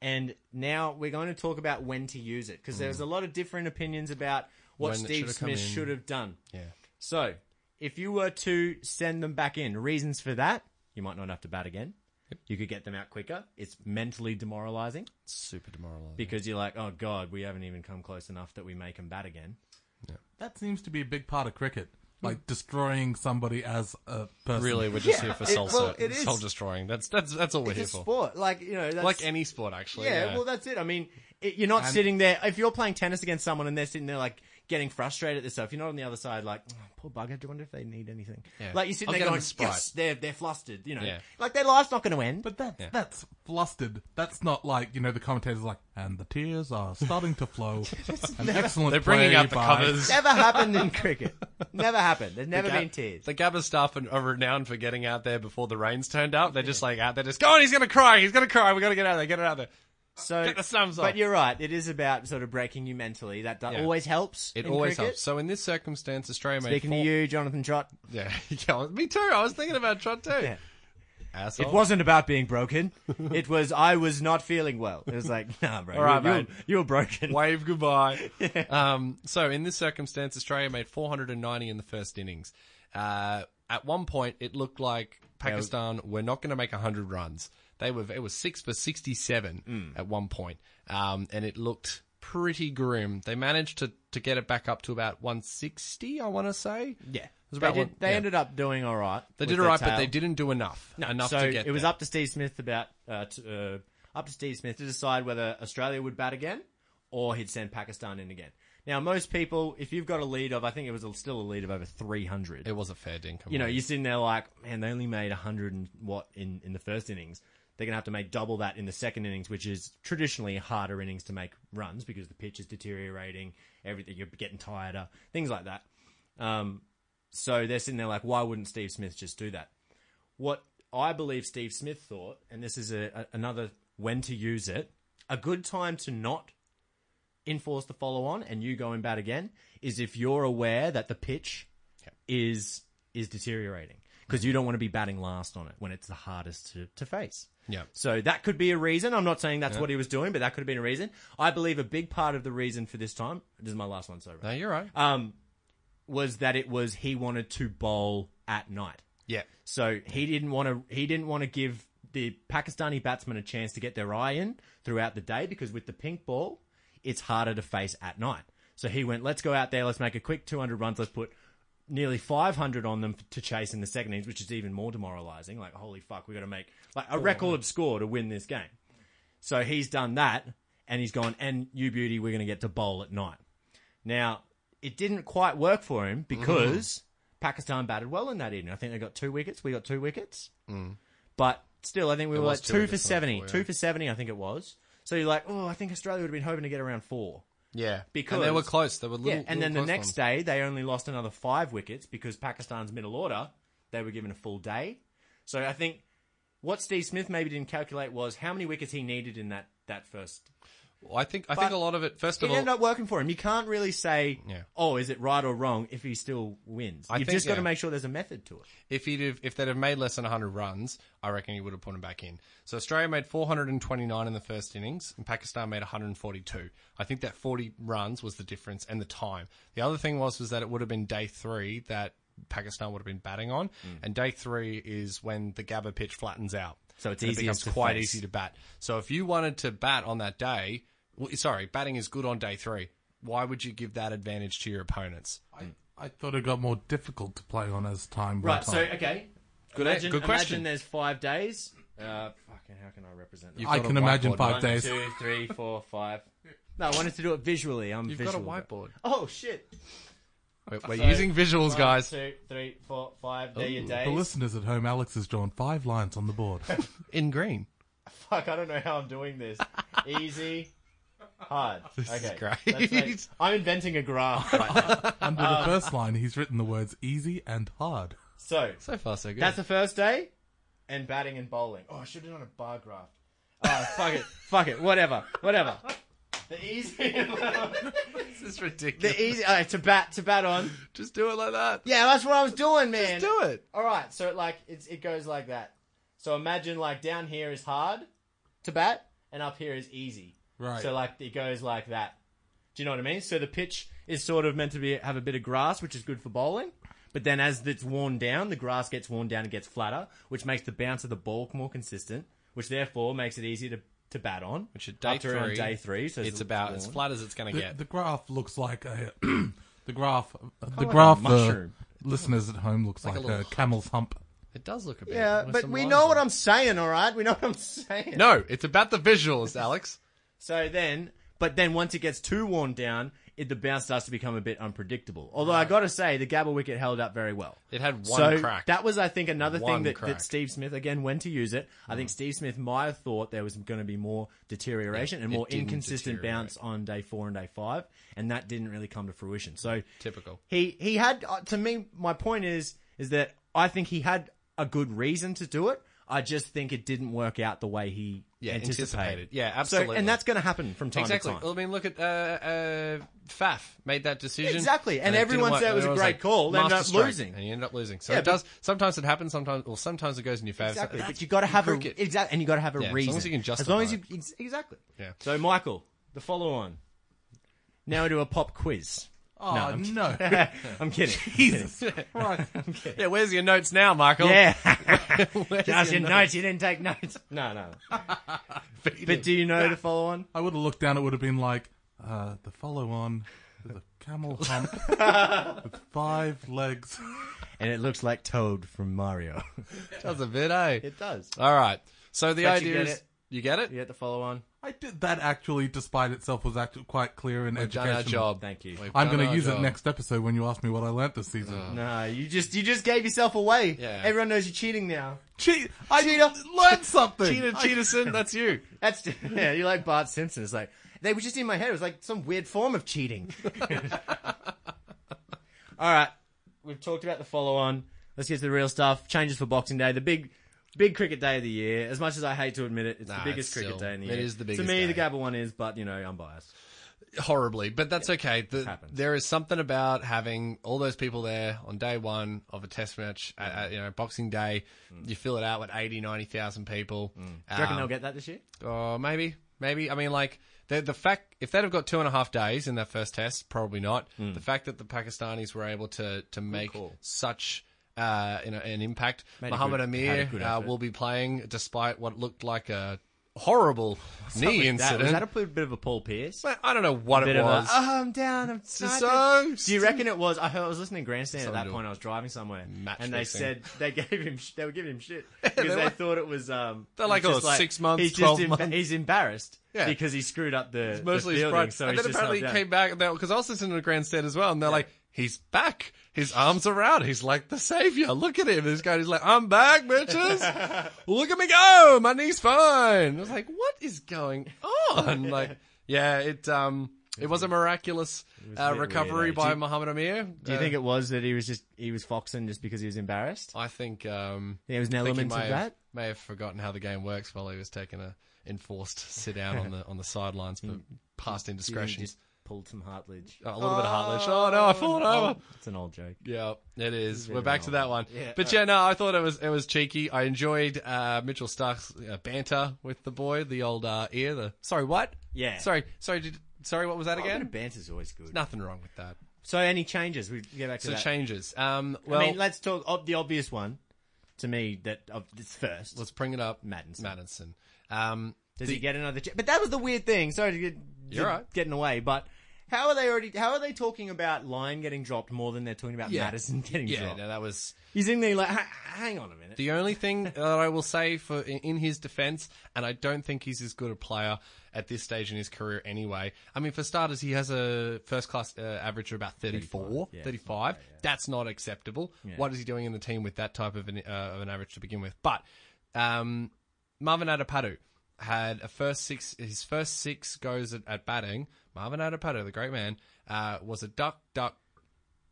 and now we're going to talk about when to use it because there's mm. a lot of different opinions about what When it Steve should have come Smith in. should have done. Yeah. So, if you were to send them back in, reasons for that, you might not have to bat again. You could get them out quicker. It's mentally demoralizing Super demoralizing. because you're like, oh god, we haven't even come close enough that we make them bat again. That seems to be a big part of cricket, like destroying somebody as a person. Really, we're just Yeah, here for it- well, ser- it is. soul destroying. That's that's that's all we're It's here a for. sport, like you know, that's, Like any sport, actually. Yeah, Yeah. well, that's it. I mean, it, you're not And- sitting there. If you're playing tennis against someone and they're sitting there like getting frustrated at this stuff, you're not on the other side like, oh, poor bugger. Do you wonder if they need anything? Yeah. Like you're sitting I'll there going, a Sprite. yes, they're they're flustered. You know, Yeah. like their life's not going to end. But that's Yeah. that's flustered. That's not like you know the commentators like, and the tears are starting to flow. An excellent. They're bringing play out the by-" covers. never happened in cricket. Never happened. There's never Ga- been tears. The Gabba staff are are renowned for getting out there before the rains turned up. They're just like out there, just go on. He's gonna cry. He's gonna cry. We gotta get out there. Get it out there. So, Get the sums but you're right. It is about sort of breaking you mentally. That do- Yeah. always helps. It in always cricket. helps. So in this circumstance, Australia made Speaking four- to you, Jonathan Trott. Yeah, yeah, me too. I was thinking about Trott too. Yeah. Asshole. It wasn't about being broken. it was I was not feeling well. It was like, nah, bro. All right, you, you, mate. you were broken. Wave goodbye. um, so in this circumstance, Australia made 490 in the first innings. Uh, at one point, it looked like Pakistan were not going to make 100 runs. They were. It was six for 67 Mm. at one point, um, and it looked pretty grim. They managed to to get it back up to about 160. I want to say. Yeah. They, did, one- they yeah. ended up doing all right. They did all right, but they didn't do enough. enough so to get. it was there. up to Steve Smith about uh, t- uh, up to Steve Smith to decide whether Australia would bat again or he'd send Pakistan in again. Now, most people, if you've got a lead of, I think it was still a lead of over 300. It was a fair dinkum. you know, you're sitting there like, man, they only made 100 and what in, in the first innings. They're going to have to make double that in the second innings, which is traditionally harder innings to make runs because the pitch is deteriorating, everything, you're getting tireder, things like that. Um, so they're sitting there like, why wouldn't Steve Smith just do that? What I believe Steve Smith thought, and this is a, a, another when to use it, a good time to not enforce the follow on and you go in bat again is if you're aware that the pitch is is deteriorating because you don't want to be batting last on it when it's the hardest to, to face. Yeah. So that could be a reason. I'm not saying that's what he was doing, but that could have been a reason. I believe a big part of the reason for this time, this is my last one, sorry, No, you're right. um, was that it was he wanted to bowl at night. yeah. So he didn't want to. He didn't want to give the Pakistani batsmen a chance to get their eye in throughout the day because with the pink ball, it's harder to face at night. So he went, let's go out there, let's make a quick 200 runs, let's put nearly 500 on them to chase in the second innings, which is even more demoralizing. Like, holy fuck, we've got to make like a record score to win this game. So he's done that, and he's gone, and you beauty, we're going to get to bowl at night. Now, it didn't quite work for him because Pakistan batted well in that evening. I think they got two wickets. We got two wickets. But still, I think we There were like two two for wickets on the 70. floor, yeah. Two for 70, I think it was. So you're like, oh, I think Australia would have been hoping to get around four. Yeah. Because- and they were close. They were little. yeah, and then the next ones. day, they only lost another five wickets because Pakistan's middle order, they were given a full day. So I think what Steve Smith maybe didn't calculate was how many wickets he needed in that that first Well, I think I think a lot of it. First it of all, you ended up working for him. You can't really say, Yeah. "Oh, is it right or wrong?" if he still wins. I You've think, just got to make sure there's a method to it. if he'd have, if they'd have made less than 100 runs, I reckon he would have put him back in. So Australia made 429 in the first innings, and Pakistan made 142. I think that 40 runs was the difference, and the time. The other thing was was that it would have been day three that Pakistan would have been batting on, Mm. and day three is when the Gabba pitch flattens out. So it's And it easiest becomes to quite face. easy to bat. So if you wanted to bat on that day, sorry, batting is good on day three. Why would you give that advantage to your opponents? I, I thought it got more difficult to play on as time went on. Right. went So on. okay. Good- imagine, good question. Imagine there's five days. Uh, fucking, how can I represent that? You've I got a can imagine whiteboard, five One, days. two, three, four, five. No, I wanted to do it visually. I'm You've visual. got a whiteboard. Oh shit! We're, we're So, using visuals, One, guys. two, three, four, five. There your For days. listeners at home, Alex has drawn five lines on the board. In green. Fuck, I don't know how I'm doing this. Easy, hard. This is okay, great. Let's make- I'm inventing a graph right now. Under Um, the first line, he's written the words easy and hard. So So far, so good. that's the first day, and batting and bowling. Oh, I should have done a bar graph. Oh, fuck it, fuck it, whatever, whatever. The easy, this is ridiculous. the easy. Alright, to bat, to bat on. Just do it like that. Yeah, that's what I was doing, man. Just do it. All right, so like it's it goes like that. So imagine like down here is hard to bat, and up here is easy. Right. So like it goes like that. Do you know what I mean? So the pitch is sort of meant to be have a bit of grass, which is good for bowling. But then as it's worn down, the grass gets worn down and gets flatter, which makes the bounce of the ball more consistent, which therefore makes it easier to, to bat on. Which at day Up to around three, day three, so it's about as flat as it's going to get. the graph looks like a the graph the like a graph uh, listeners at home looks Like like, a a, camel's hump. it does look a bit. Yeah, but we know on what. I'm saying, all right? We know what I'm saying. No, it's about the visuals, Alex. So then, but then once it gets too worn down, it, the bounce starts to become a bit unpredictable. Although I got to say, the Gabba wicket held up very well. It had one so crack. that was, I think, another One thing that, crack. Mm. that Steve Smith again when to use it. I think Steve Smith might have thought there was going to be more deterioration and it more didn't inconsistent deteriorate. bounce on day four and day five, and that didn't really come to fruition. So Typical. he he had uh, to me. My point is is that I think he had a good reason to do it. I just think it didn't work out the way he Yeah, anticipated. anticipated. Yeah, So, absolutely. and that's going to happen from time Exactly. to time. Well, I mean, look at uh, uh, Faf made that decision. Exactly, and it everyone said it was a great call, ended up losing. and you end up losing. So Yeah, it does. Sometimes it happens. Sometimes, well, sometimes it goes in your favor. Exactly, So but you got to have cricket. a exactly, and you got to have a Yeah, as long reason. as you can As long as justify you exactly. Yeah. So, Michael, the follow on. Now we do a pop quiz. Oh no! I'm kidding. Jesus Christ! Yeah, where's your notes now, Michael? Yeah. Where's Just your your notes. You didn't take notes. No, no. But do you know the follow on? I would have looked down. It would have been like uh, the follow on the camel hump with five legs. And it looks like Toad from Mario. Does a bit, eh? it does. All right. So the But you idea get is it. you get it. You get the follow on? I did that actually, despite itself, was actually quite clear in We've done education. our job. Thank you. We've I'm done going to our use job. it next episode when you ask me what I learnt this season. Uh. No, you just you just gave yourself away. Yeah. Everyone knows you're cheating now. Cheat! I Cheater. learned something. Cheetah, Cheetahson, that's you. That's yeah, you like Bart Simpson. It's like they were just in my head. It was like some weird form of cheating. All right, we've talked about the follow-on. Let's get to the real stuff. Changes for Boxing Day, the big, big cricket day of the year. As much as I hate to admit it, it's Nah, the biggest it's cricket still- day in the it year. is the biggest To me, the day. Gabba one is, but you know, I'm biased. horribly, but that's okay. The, Happens. there is something about having all those people there on day one of a test match, at, at, you know, Boxing Day. Mm. You fill it out with 80, 90,000 people. Mm. Do you reckon Um, they'll get that this year? Oh, maybe, maybe. I mean, like the the fact if they'd have got two and a half days in that first test, probably not. Mm. The fact that the Pakistanis were able to to make call. such. Uh, you know, an impact. Made Muhammad good- Amir uh, will be playing despite what looked like a horrible knee That, incident. was that a bit of a Paul Pierce? Well, I don't know what bit it was. a, oh, I'm down. I'm So- so- Do you reckon it was? I, heard, I was listening to Grandstand at that point. I was driving somewhere, Match and they fixing. said they gave him. sh- They were giving him shit because they they, were. thought it was. Um, They're like, "Oh, six months, He's 12 just emba- months." he's embarrassed Yeah. because he screwed up the mostly the his fielding, pride. So and then just apparently he came back because I was listening to grandstand as well, and they're like, "He's back. His arms are out. He's like the savior. Look at him. This guy is like, I'm back, bitches. Look at me go. My knee's fine." I was like, "What is going on?" Like, yeah, it. Um, It was a miraculous was uh, bit recovery weird, eh? by Do you- Muhammad Amir. Do you think it was that he was just he was foxing just because he was embarrassed? I think um, There was an I think he element may of have, that. May have forgotten how the game works while he was taking a enforced sit down on the on the sidelines for past indiscretions. just pulled some heartlage. Oh, a little bit of heartlage. Oh no, I fallen over. It's an old joke. Yeah, it is. We're back to that one. Yeah, but yeah, no, I thought it was it was cheeky. I enjoyed uh, Mitchell Starc's uh, banter with the boy, the old uh, ear. The sorry, what? Yeah. Sorry, sorry. Did, sorry, what was that Oh, again? of banter's always good. Nothing wrong with that. So any changes? We get back to So that. changes. Um, well, I mean, let's talk ob- the obvious one to me that of this first. let's bring it up. Maddinson. Maddinson. Um, Does the- he get another? Ch- but that was the weird thing. Sorry to get You're right. getting away, but how are they already? How are they talking about Lyon getting dropped more than they're talking about Yeah. Maddinson getting Yeah, dropped? no, that was He's in there like, "Ha- hang on a minute. The only thing that I will say for in, in his defense, and I don't think he's as good a player at this stage in his career anyway. I mean, for starters, he has a first class uh, average of about 34, 35. yeah, That's not acceptable. What is he doing in the team with that type of an, uh, of an average to begin with? But um, Marvan Atapattu had a first six, his first six goes at, at batting. Marvan Atapattu, the great man, uh, was a duck, duck,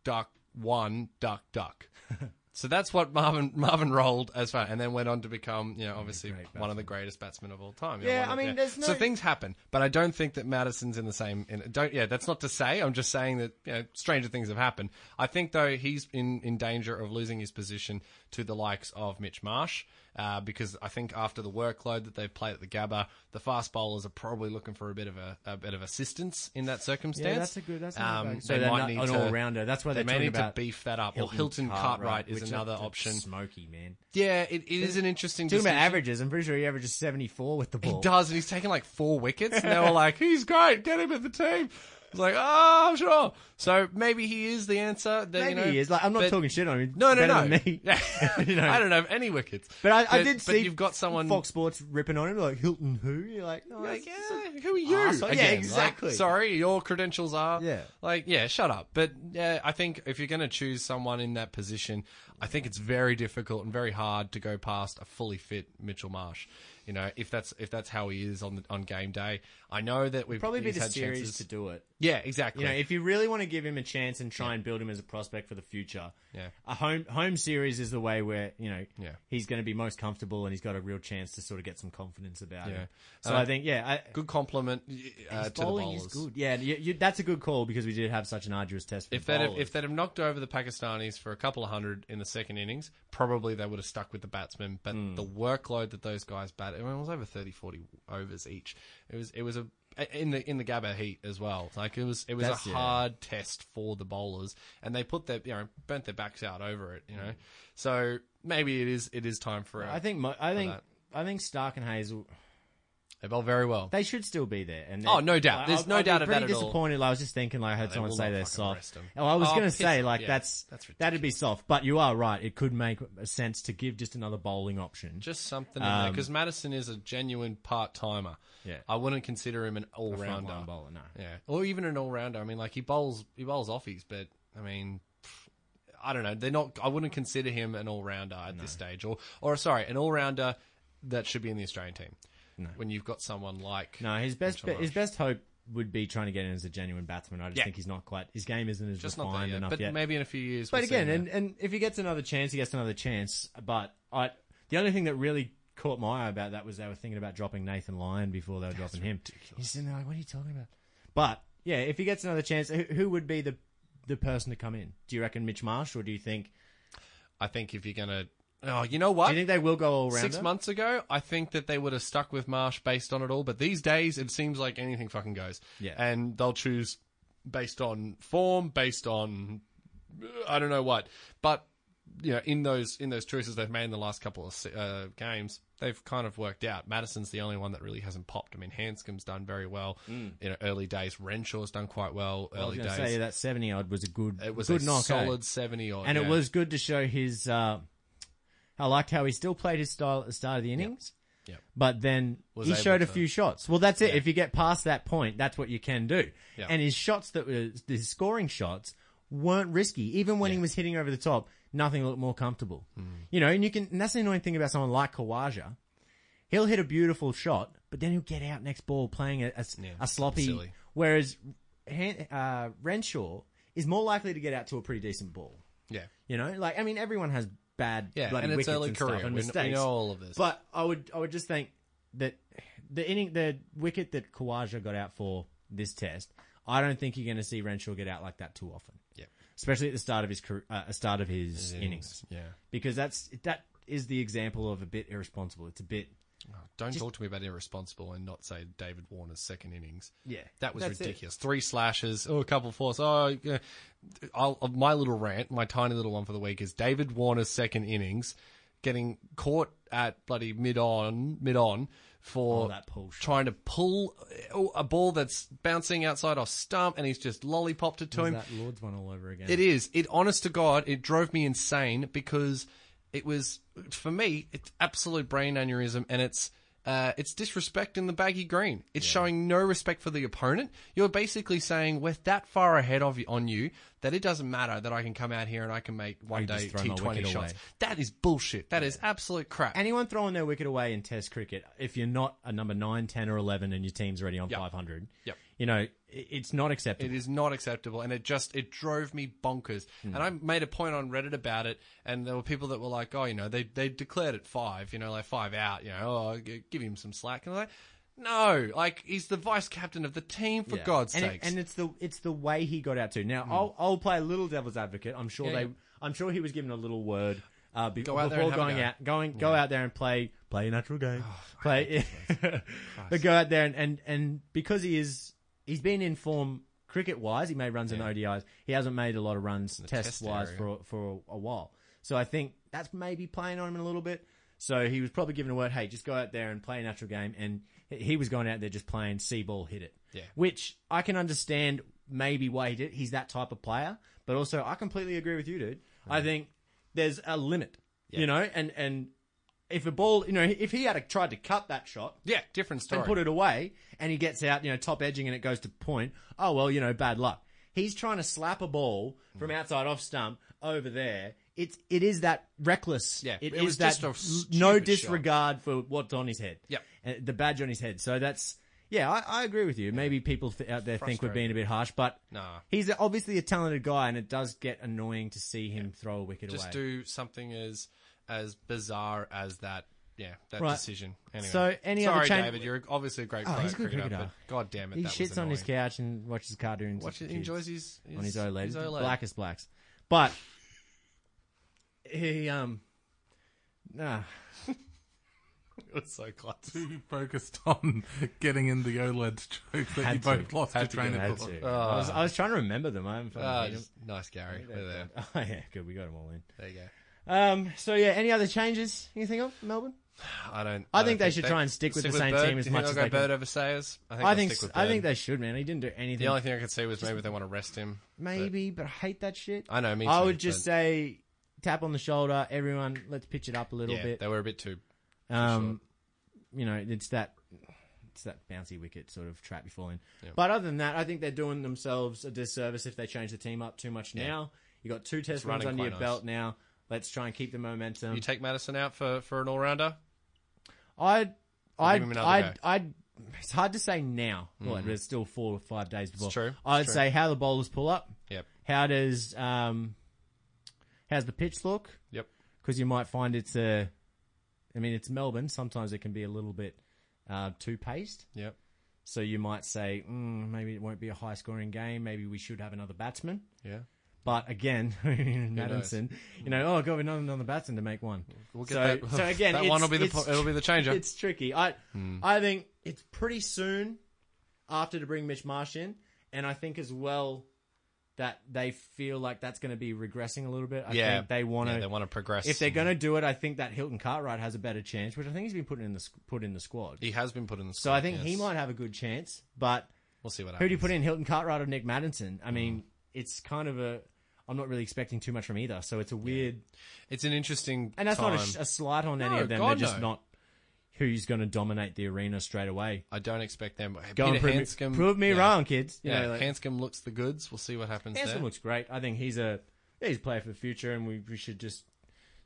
duck, one, duck, duck. So that's what Marvan Marvan rolled as far, and then went on to become, you know, obviously great one of the greatest batsmen of all time. You know, Yeah, of- I mean, there's no- so things happen, but I don't think that Maddinson's in the same. In, don't yeah, that's not to say. I'm just saying that you know, stranger things have happened. I think though he's in in danger of losing his position to the likes of Mitch Marsh. Uh, because I think after the workload that they've played at the Gabba, the fast bowlers are probably looking for a bit of a, a bit of assistance in that circumstance. yeah, that's a good. That's a good Um, so they might not need an all rounder. That's why they may need to beef that up. or Hilton Cartwright, is another option. Smoky man. Yeah, it, it is an interesting. Talking about averages, I'm pretty sure he averages 74 with the ball. He does, and he's taken like four wickets, and they were like, "He's great, get him in the team." It's like, oh, sure. So maybe he is the answer. That, Maybe you know, he is. Like, I'm not but- talking shit on him. No, no, no. me. You know. I don't have any wickets, But I, I did but see you've got someone Fox Sports ripping on him like Hilton who? You're like, oh, Like, yeah, who are you? arsehole. Yeah, Again, like, exactly. sorry, your credentials are. Yeah. Like, yeah, shut up. But yeah, I think if you're going to choose someone in that position, I think it's very difficult and very hard to go past a fully fit Mitchell Marsh. You know, if that's if that's how he is on the, on game day, I know that we've probably be the had series chances. to do it. Yeah, exactly. You know, if you really want to give him a chance and try and build him as a prospect for the future, Yeah. a home home series is the way where you know Yeah. he's going to be most comfortable and he's got a real chance to sort of get some confidence about Yeah. it. So Uh, I think, yeah, I, good compliment uh, his to the bowling bowlers. is good. Yeah, you, you, that's a good call because we did have such an arduous test. For If they'd have, bowlers. if they'd have knocked over the Pakistanis for a couple of hundred in the second innings, probably they would have stuck with the batsmen. But Hmm. the workload that those guys bat, I mean, it was over 30, 40 overs each. It was it was a in the in the Gabba heat as well. Like it was it was That's- a yeah. hard test for the bowlers, and they put their you know burnt their backs out over it. You know, so maybe it is it is time for. A, I think mo- I think that. I think Starc and Hazel they bowl very well. they should still be there. And Oh, no doubt. There's I'd- no be doubt about pretty it all. disappointed. Like, I was just thinking, like I heard they someone will say not they're fucking soft. 'em. Oh, I was Oh, going to piss say like Yeah, that's that's that'd be soft, but you are right. It could make sense to give just another bowling option. Just something in there Um, because Maddinson is a genuine part timer. Yeah. I wouldn't consider him an all rounder. bowler, no. Yeah, or even an all rounder. I mean, like he bowls, he bowls offies, but I mean, pff, I don't know. They're not. I wouldn't consider him an all rounder at this stage, or or sorry, an all rounder that should be in the Australian team. When you've got someone like No, his best his best hope would be trying to get in as a genuine batsman. I just Yeah. think he's not quite. His game isn't as just not there refined yet, enough but yet. maybe in a few years. But we'll see again, and, and if he gets another chance, he gets another chance. But I, the only thing that really caught my eye about that was they were thinking about dropping Nathan Lyon before they were dropping him. He's sitting there like, what are you talking about? But yeah, if he gets another chance, who, who would be the the person to come in? Do you reckon Mitch Marsh, or do you think? I think if you're gonna, oh, you know what? Do you think they will go all round? Six months ago, I think that they would have stuck with Marsh based on it all. But these days, it seems like anything fucking goes. Yeah. And they'll choose based on form, based on I don't know what. But you know, in those in those choices they've made in the last couple of uh, games, they've kind of worked out. Maddinson's the only one that really hasn't popped. I mean, Handscomb's done very well. You know, early days. Renshaw's done quite well. Mm. Early days. say that seventy odd was a good, it was good a knock, eh? solid seventy odd, and it was good to show his. Uh, I liked how he still played his style at the start of the innings. Yep. But then Was he showed a few shots. Well, that's it. Yeah. If you get past that point, that's what you can do. Yeah. And his shots that were his scoring shots weren't risky. Even when he Yeah. Hmm. was hitting over the top, nothing looked more comfortable. You know, and you can. And that's the annoying thing about someone like Khawaja. He'll hit a beautiful shot, but then he'll get out next ball playing a, a, Yeah, a sloppy. silly. Whereas uh, Renshaw is more likely to get out to a pretty decent ball. Yeah. You know, like I mean, everyone has bad Yeah, bloody and it's wickets early and career. stuff and We kn- we mistakes. know all of this. But I would, I would just think that the inning, the wicket that Khawaja got out for this test, I don't think you're going to see Renshaw get out like that too often. Yeah. especially at the start of his career, uh, start of his, innings. innings, yeah. because that's that is the example of a bit irresponsible. It's a bit. Don't talk to me about irresponsible and not say David Warner's second innings. Yeah, that was that's it. ridiculous. Three slashes, oh, a couple fours. Oh, yeah. I'll, my little rant, my tiny little one for the week is David Warner's second innings getting caught at bloody mid on, mid on for Oh, that pull trying to pull uh, a ball that's bouncing outside off stump, and he's just lollipopped it to him. that Lord's one all over again. It is. It, honest to God, it drove me insane because it was, for me, it's absolute brain aneurysm and it's, uh, it's disrespecting the baggy green. It's showing no respect for the opponent. You're basically saying we're that far ahead of you, on you that it doesn't matter that I can come out here and I can make one day just throw my T20 shots. away. That is bullshit. That is absolute crap. Anyone throwing their wicket away in Test cricket, if you're not a number 9, 10, or 11 and your team's already on Yep. 500, Yep. You know, it's not acceptable. It is not acceptable, and it just it drove me bonkers. Hmm. And I made a point on Reddit about it, and there were people that were like, "Oh, you know, they they declared it five, you know, like five out, you know, oh, give him some slack." And I'm like, no, like he's the vice captain of the team for Yeah. God's and it- and it's the it's the way he got out to. Now I'll I'll play a little devil's advocate. I'm sure Yeah, they yeah. I'm sure he was given a little word uh, be- Go before and have a going go. out going go out there and play play a natural game. Oh, play but go out there and, and and because he is he's been in form cricket wise, he made runs in ODIs. He hasn't made a lot of runs test test wise for for a while. So I think that's maybe playing on him a little bit. So he was probably given a word, hey, just go out there and play a natural game. And he was going out there just playing see ball, hit it. Yeah. Which I can understand maybe why he did. He's that type of player. But also, I completely agree with you, dude. I think there's a limit, you know, and, and if a ball, you know, if he had tried to cut that shot, yeah, different story. and put it away and he gets out, you know, top edging and it goes to point. Oh, well, you know, bad luck. He's trying to slap a ball from outside off stump over there. It's, it is that reckless. Yeah, it was that just a l- stupid no shot. disregard for what's on his head. Yep. Uh, The badge on his head. So that's, yeah, I, I agree with you. Maybe people th- out there think we're being a bit harsh, but Nah. he's obviously a talented guy and it does get annoying to see him throw a wicket Just away. Just do something as as bizarre as that. Yeah, that Right. decision. Anyway. So, any Sorry, other change- David, you're obviously a great Oh, player, he's a good cricketer, cricketer. but God damn it, he that shits was on his annoying. couch and watches cartoons. Watch with it, kids. enjoys his, on his OLED, His OLED. blackest blacks. But he um, nah, It was so close. Too focused on getting in the OLED joke that Had you to. both lost Had your to train get of had thought. to. I, was, I was trying to remember them. I haven't Ah, found them. just- nice, Gary. We're there. Oh yeah, good. We got them all in. There you go. Um, so yeah, any other changes you think of Melbourne? I don't. I don't think they should try and stick with the same Bird. team as much as they can. Bird over Sayers. I think. I think I think they should, man. He didn't do anything. The only thing I could see was maybe they want to rest him. Maybe, but I hate that shit. I know, me too. I would just but- say tap on the shoulder. Everyone, let's pitch it up a little Yeah, bit. they were a bit too. Um, you know, it's that it's that bouncy wicket sort of trap you fall in. Yeah. But other than that, I think they're doing themselves a disservice if they change the team up too much now. You got two test runs running under your quite belt now. Let's try and keep the momentum. You take Maddinson out for for an all rounder. I'd, I'd, him another I'd, go. Mm-hmm. I'd, it's hard to say now. Well, there's still four or five days before. true. I'd It's true. say how the bowlers pull up. Yep. How does, um, how's the pitch look? Yep. because you might find it's a. I mean, it's Melbourne. Sometimes it can be a little bit uh, too paced. Yep. So you might say, mm, maybe it won't be a high scoring game. Maybe we should have another batsman. Yeah. But again, Maddinson, you know, oh, God, another another batsman to make one. We'll get so, that- so again, that it's- one will be the po- it'll be the changer. It's tricky. I, hmm. I think it's pretty soon after to bring Mitch Marsh in, and I think as well that they feel like that's going to be regressing a little bit. I Yeah. think they want to. Yeah, they wanna progress. If they're going to do it, I think that Hilton Cartwright has a better chance, which I think he's been put in the put in the squad. He has been put in the. Squad. So I think he might have a good chance. But We'll see what happens. who do you put in, Hilton Cartwright or Nick Maddinson? I hmm. mean, it's kind of a. I'm not really expecting too much from either, so it's a weird. It's an interesting. And that's time. not a, a slight on any No, of them. God, They're just no. not who's going to dominate the arena straight away. I don't expect them. Go Peter and prove, Handscomb, me, prove me yeah. wrong, kids. You Yeah, know, like- Handscomb looks the goods. We'll see what happens Hanson there. looks great. I think he's a yeah, he's a player for the future, and we, we should just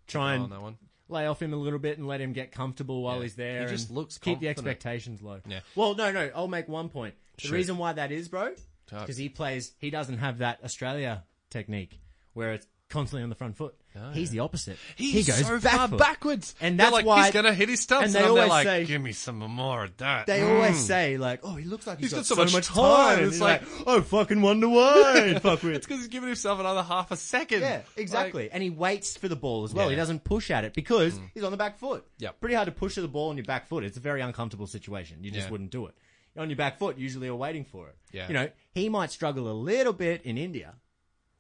try on and that one. lay off him a little bit and let him get comfortable while Yeah. he's there. He just and looks keep the confident. expectations low. Yeah. Well, no, no. I'll make one point. The Shoot. reason why that is, bro, because he plays. He doesn't have that Australia technique where it's constantly on the front foot. He's the opposite. He's he goes so back far foot. backwards, and that's like, why he's gonna hit his stumps. And And, they I'm always like, say give me some more of that. they Mm. always say like, "Oh, he looks like he's, He's got, got so much time." time. It's you're like- oh, fucking wonder why. Fuck with. It's because he's giving himself another half a second. Yeah, exactly. and he waits for the ball as well. He doesn't push at it because he's on the back foot. Yeah, Pretty hard to push to the ball on your back foot. It's a very uncomfortable situation. You just Yeah. wouldn't do it. On your back foot, usually you're waiting for it. Yeah. You know, he might struggle a little bit in India.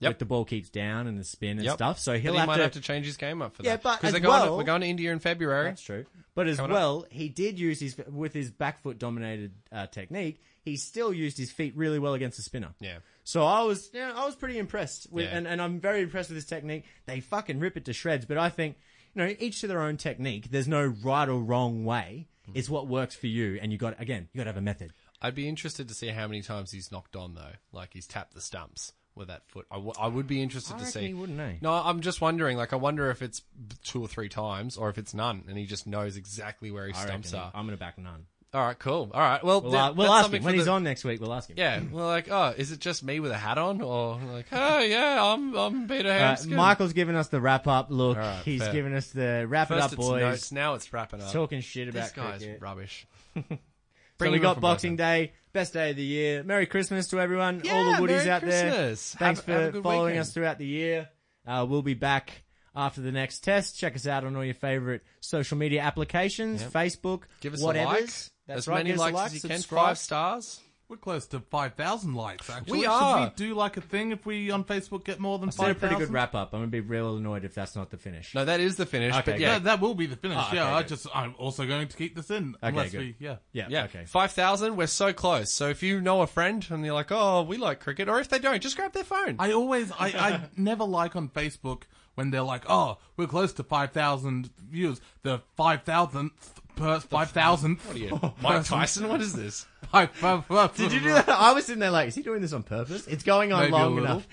Yep. With the ball keeps down and the spin and Yep. stuff. So But he'll he have might to, have to change his game up for Yeah, that. but 'Cause as they're going to- well- we're going to India in February. That's true. But as Coming up. well, he did use his with his back foot dominated uh, technique. He still used his feet really well against the spinner. Yeah. So I was, yeah, I was pretty impressed with, Yeah. and, and I'm very impressed with his technique. They fucking rip it to shreds. But I think, you know, each to their own technique. There's no right or wrong way. Hmm. It's what works for you, and you got again, you got to have a method. I'd be interested to see how many times he's knocked on though. Like he's tapped the stumps with that foot. I, w- I would be interested I to see. he wouldn't, he? No, I'm just wondering. Like I wonder if it's two or three times, or if it's none, and he just knows exactly where his I stumps reckon are. I'm going to back none. All right, cool. All right, well, We'll, uh, we'll ask him when for he's on next week. We'll ask him. Yeah, we're like, oh, is it just me with a hat on, or like, oh yeah, I'm I'm Peter Uh, Michael's giving us the wrap up look. Right, He's fair. giving us the wrap First it up, boys. notes, now it's wrapping up. Talking shit about this guy's cricket. rubbish. So we got Boxing. Day, best day of the year. Merry Christmas to everyone, all the woodies Merry out there. Thanks Have- have for good following weekend. us throughout the year. Uh, we'll be back after the next test. Check us out on all your favorite social media applications, Facebook, Give us whatever. a like. That's as right. many give us a likes like, as you can. subscribe. Five stars. We're close to 5,000 likes, actually. We are. Should we do like a thing if we on Facebook get more than It's been a pretty good wrap up. I'm gonna be real annoyed if that's not the finish. No, that is the finish. Okay, but Yeah, yeah, that will be the finish. Oh, okay, yeah, I good. just I'm also going to keep this in Okay, unless good. we yeah. Yeah. yeah. Okay. Five thousand. We're so close. So if you know a friend and you're like, oh, we like cricket, or if they don't, just grab their phone. I always I, I never like on Facebook when they're like, "Oh, we're close to 5,000 views." The 5,000th per 5,000th Mike Tyson. What is this? Five- five- five- Did you do that? I was sitting there like, is he doing this on purpose? It's going on Maybe long enough.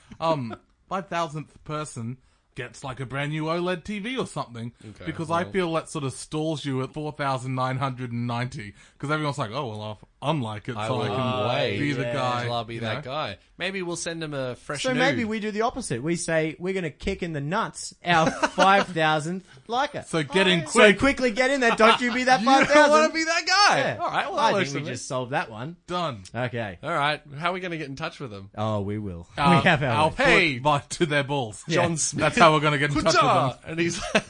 um, five thousandth person gets like a brand new OLED TV or something Okay, because I feel that sort of stalls you at four thousand nine hundred and ninety because everyone's like, oh well, I'll unlike it, so I will can wait. be the Yeah. guy. I'll be you that know? guy. Maybe we'll send him a fresh. So nude. maybe we do the opposite. We say we're going to kick in the nuts our five thousandth liker. So get in So quick. quickly get in there. Don't you be that You five don't want thousand. to be that guy. Yeah. All right. Well, that I works think we for me. just solved that one. Done. Okay. All right. How are we going to get in touch with them? Oh, we will. Uh, we have our. our way. foot Hey. by- to their balls. John Smith. That's how we're going to get in touch with them. And he's like,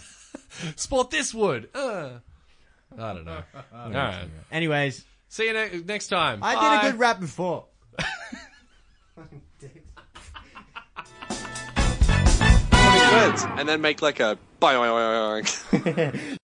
sport this wood. Uh. I don't know. All right. Anyways, See you ne- next time. I Bye. did a good rap before. Friends, and then make like a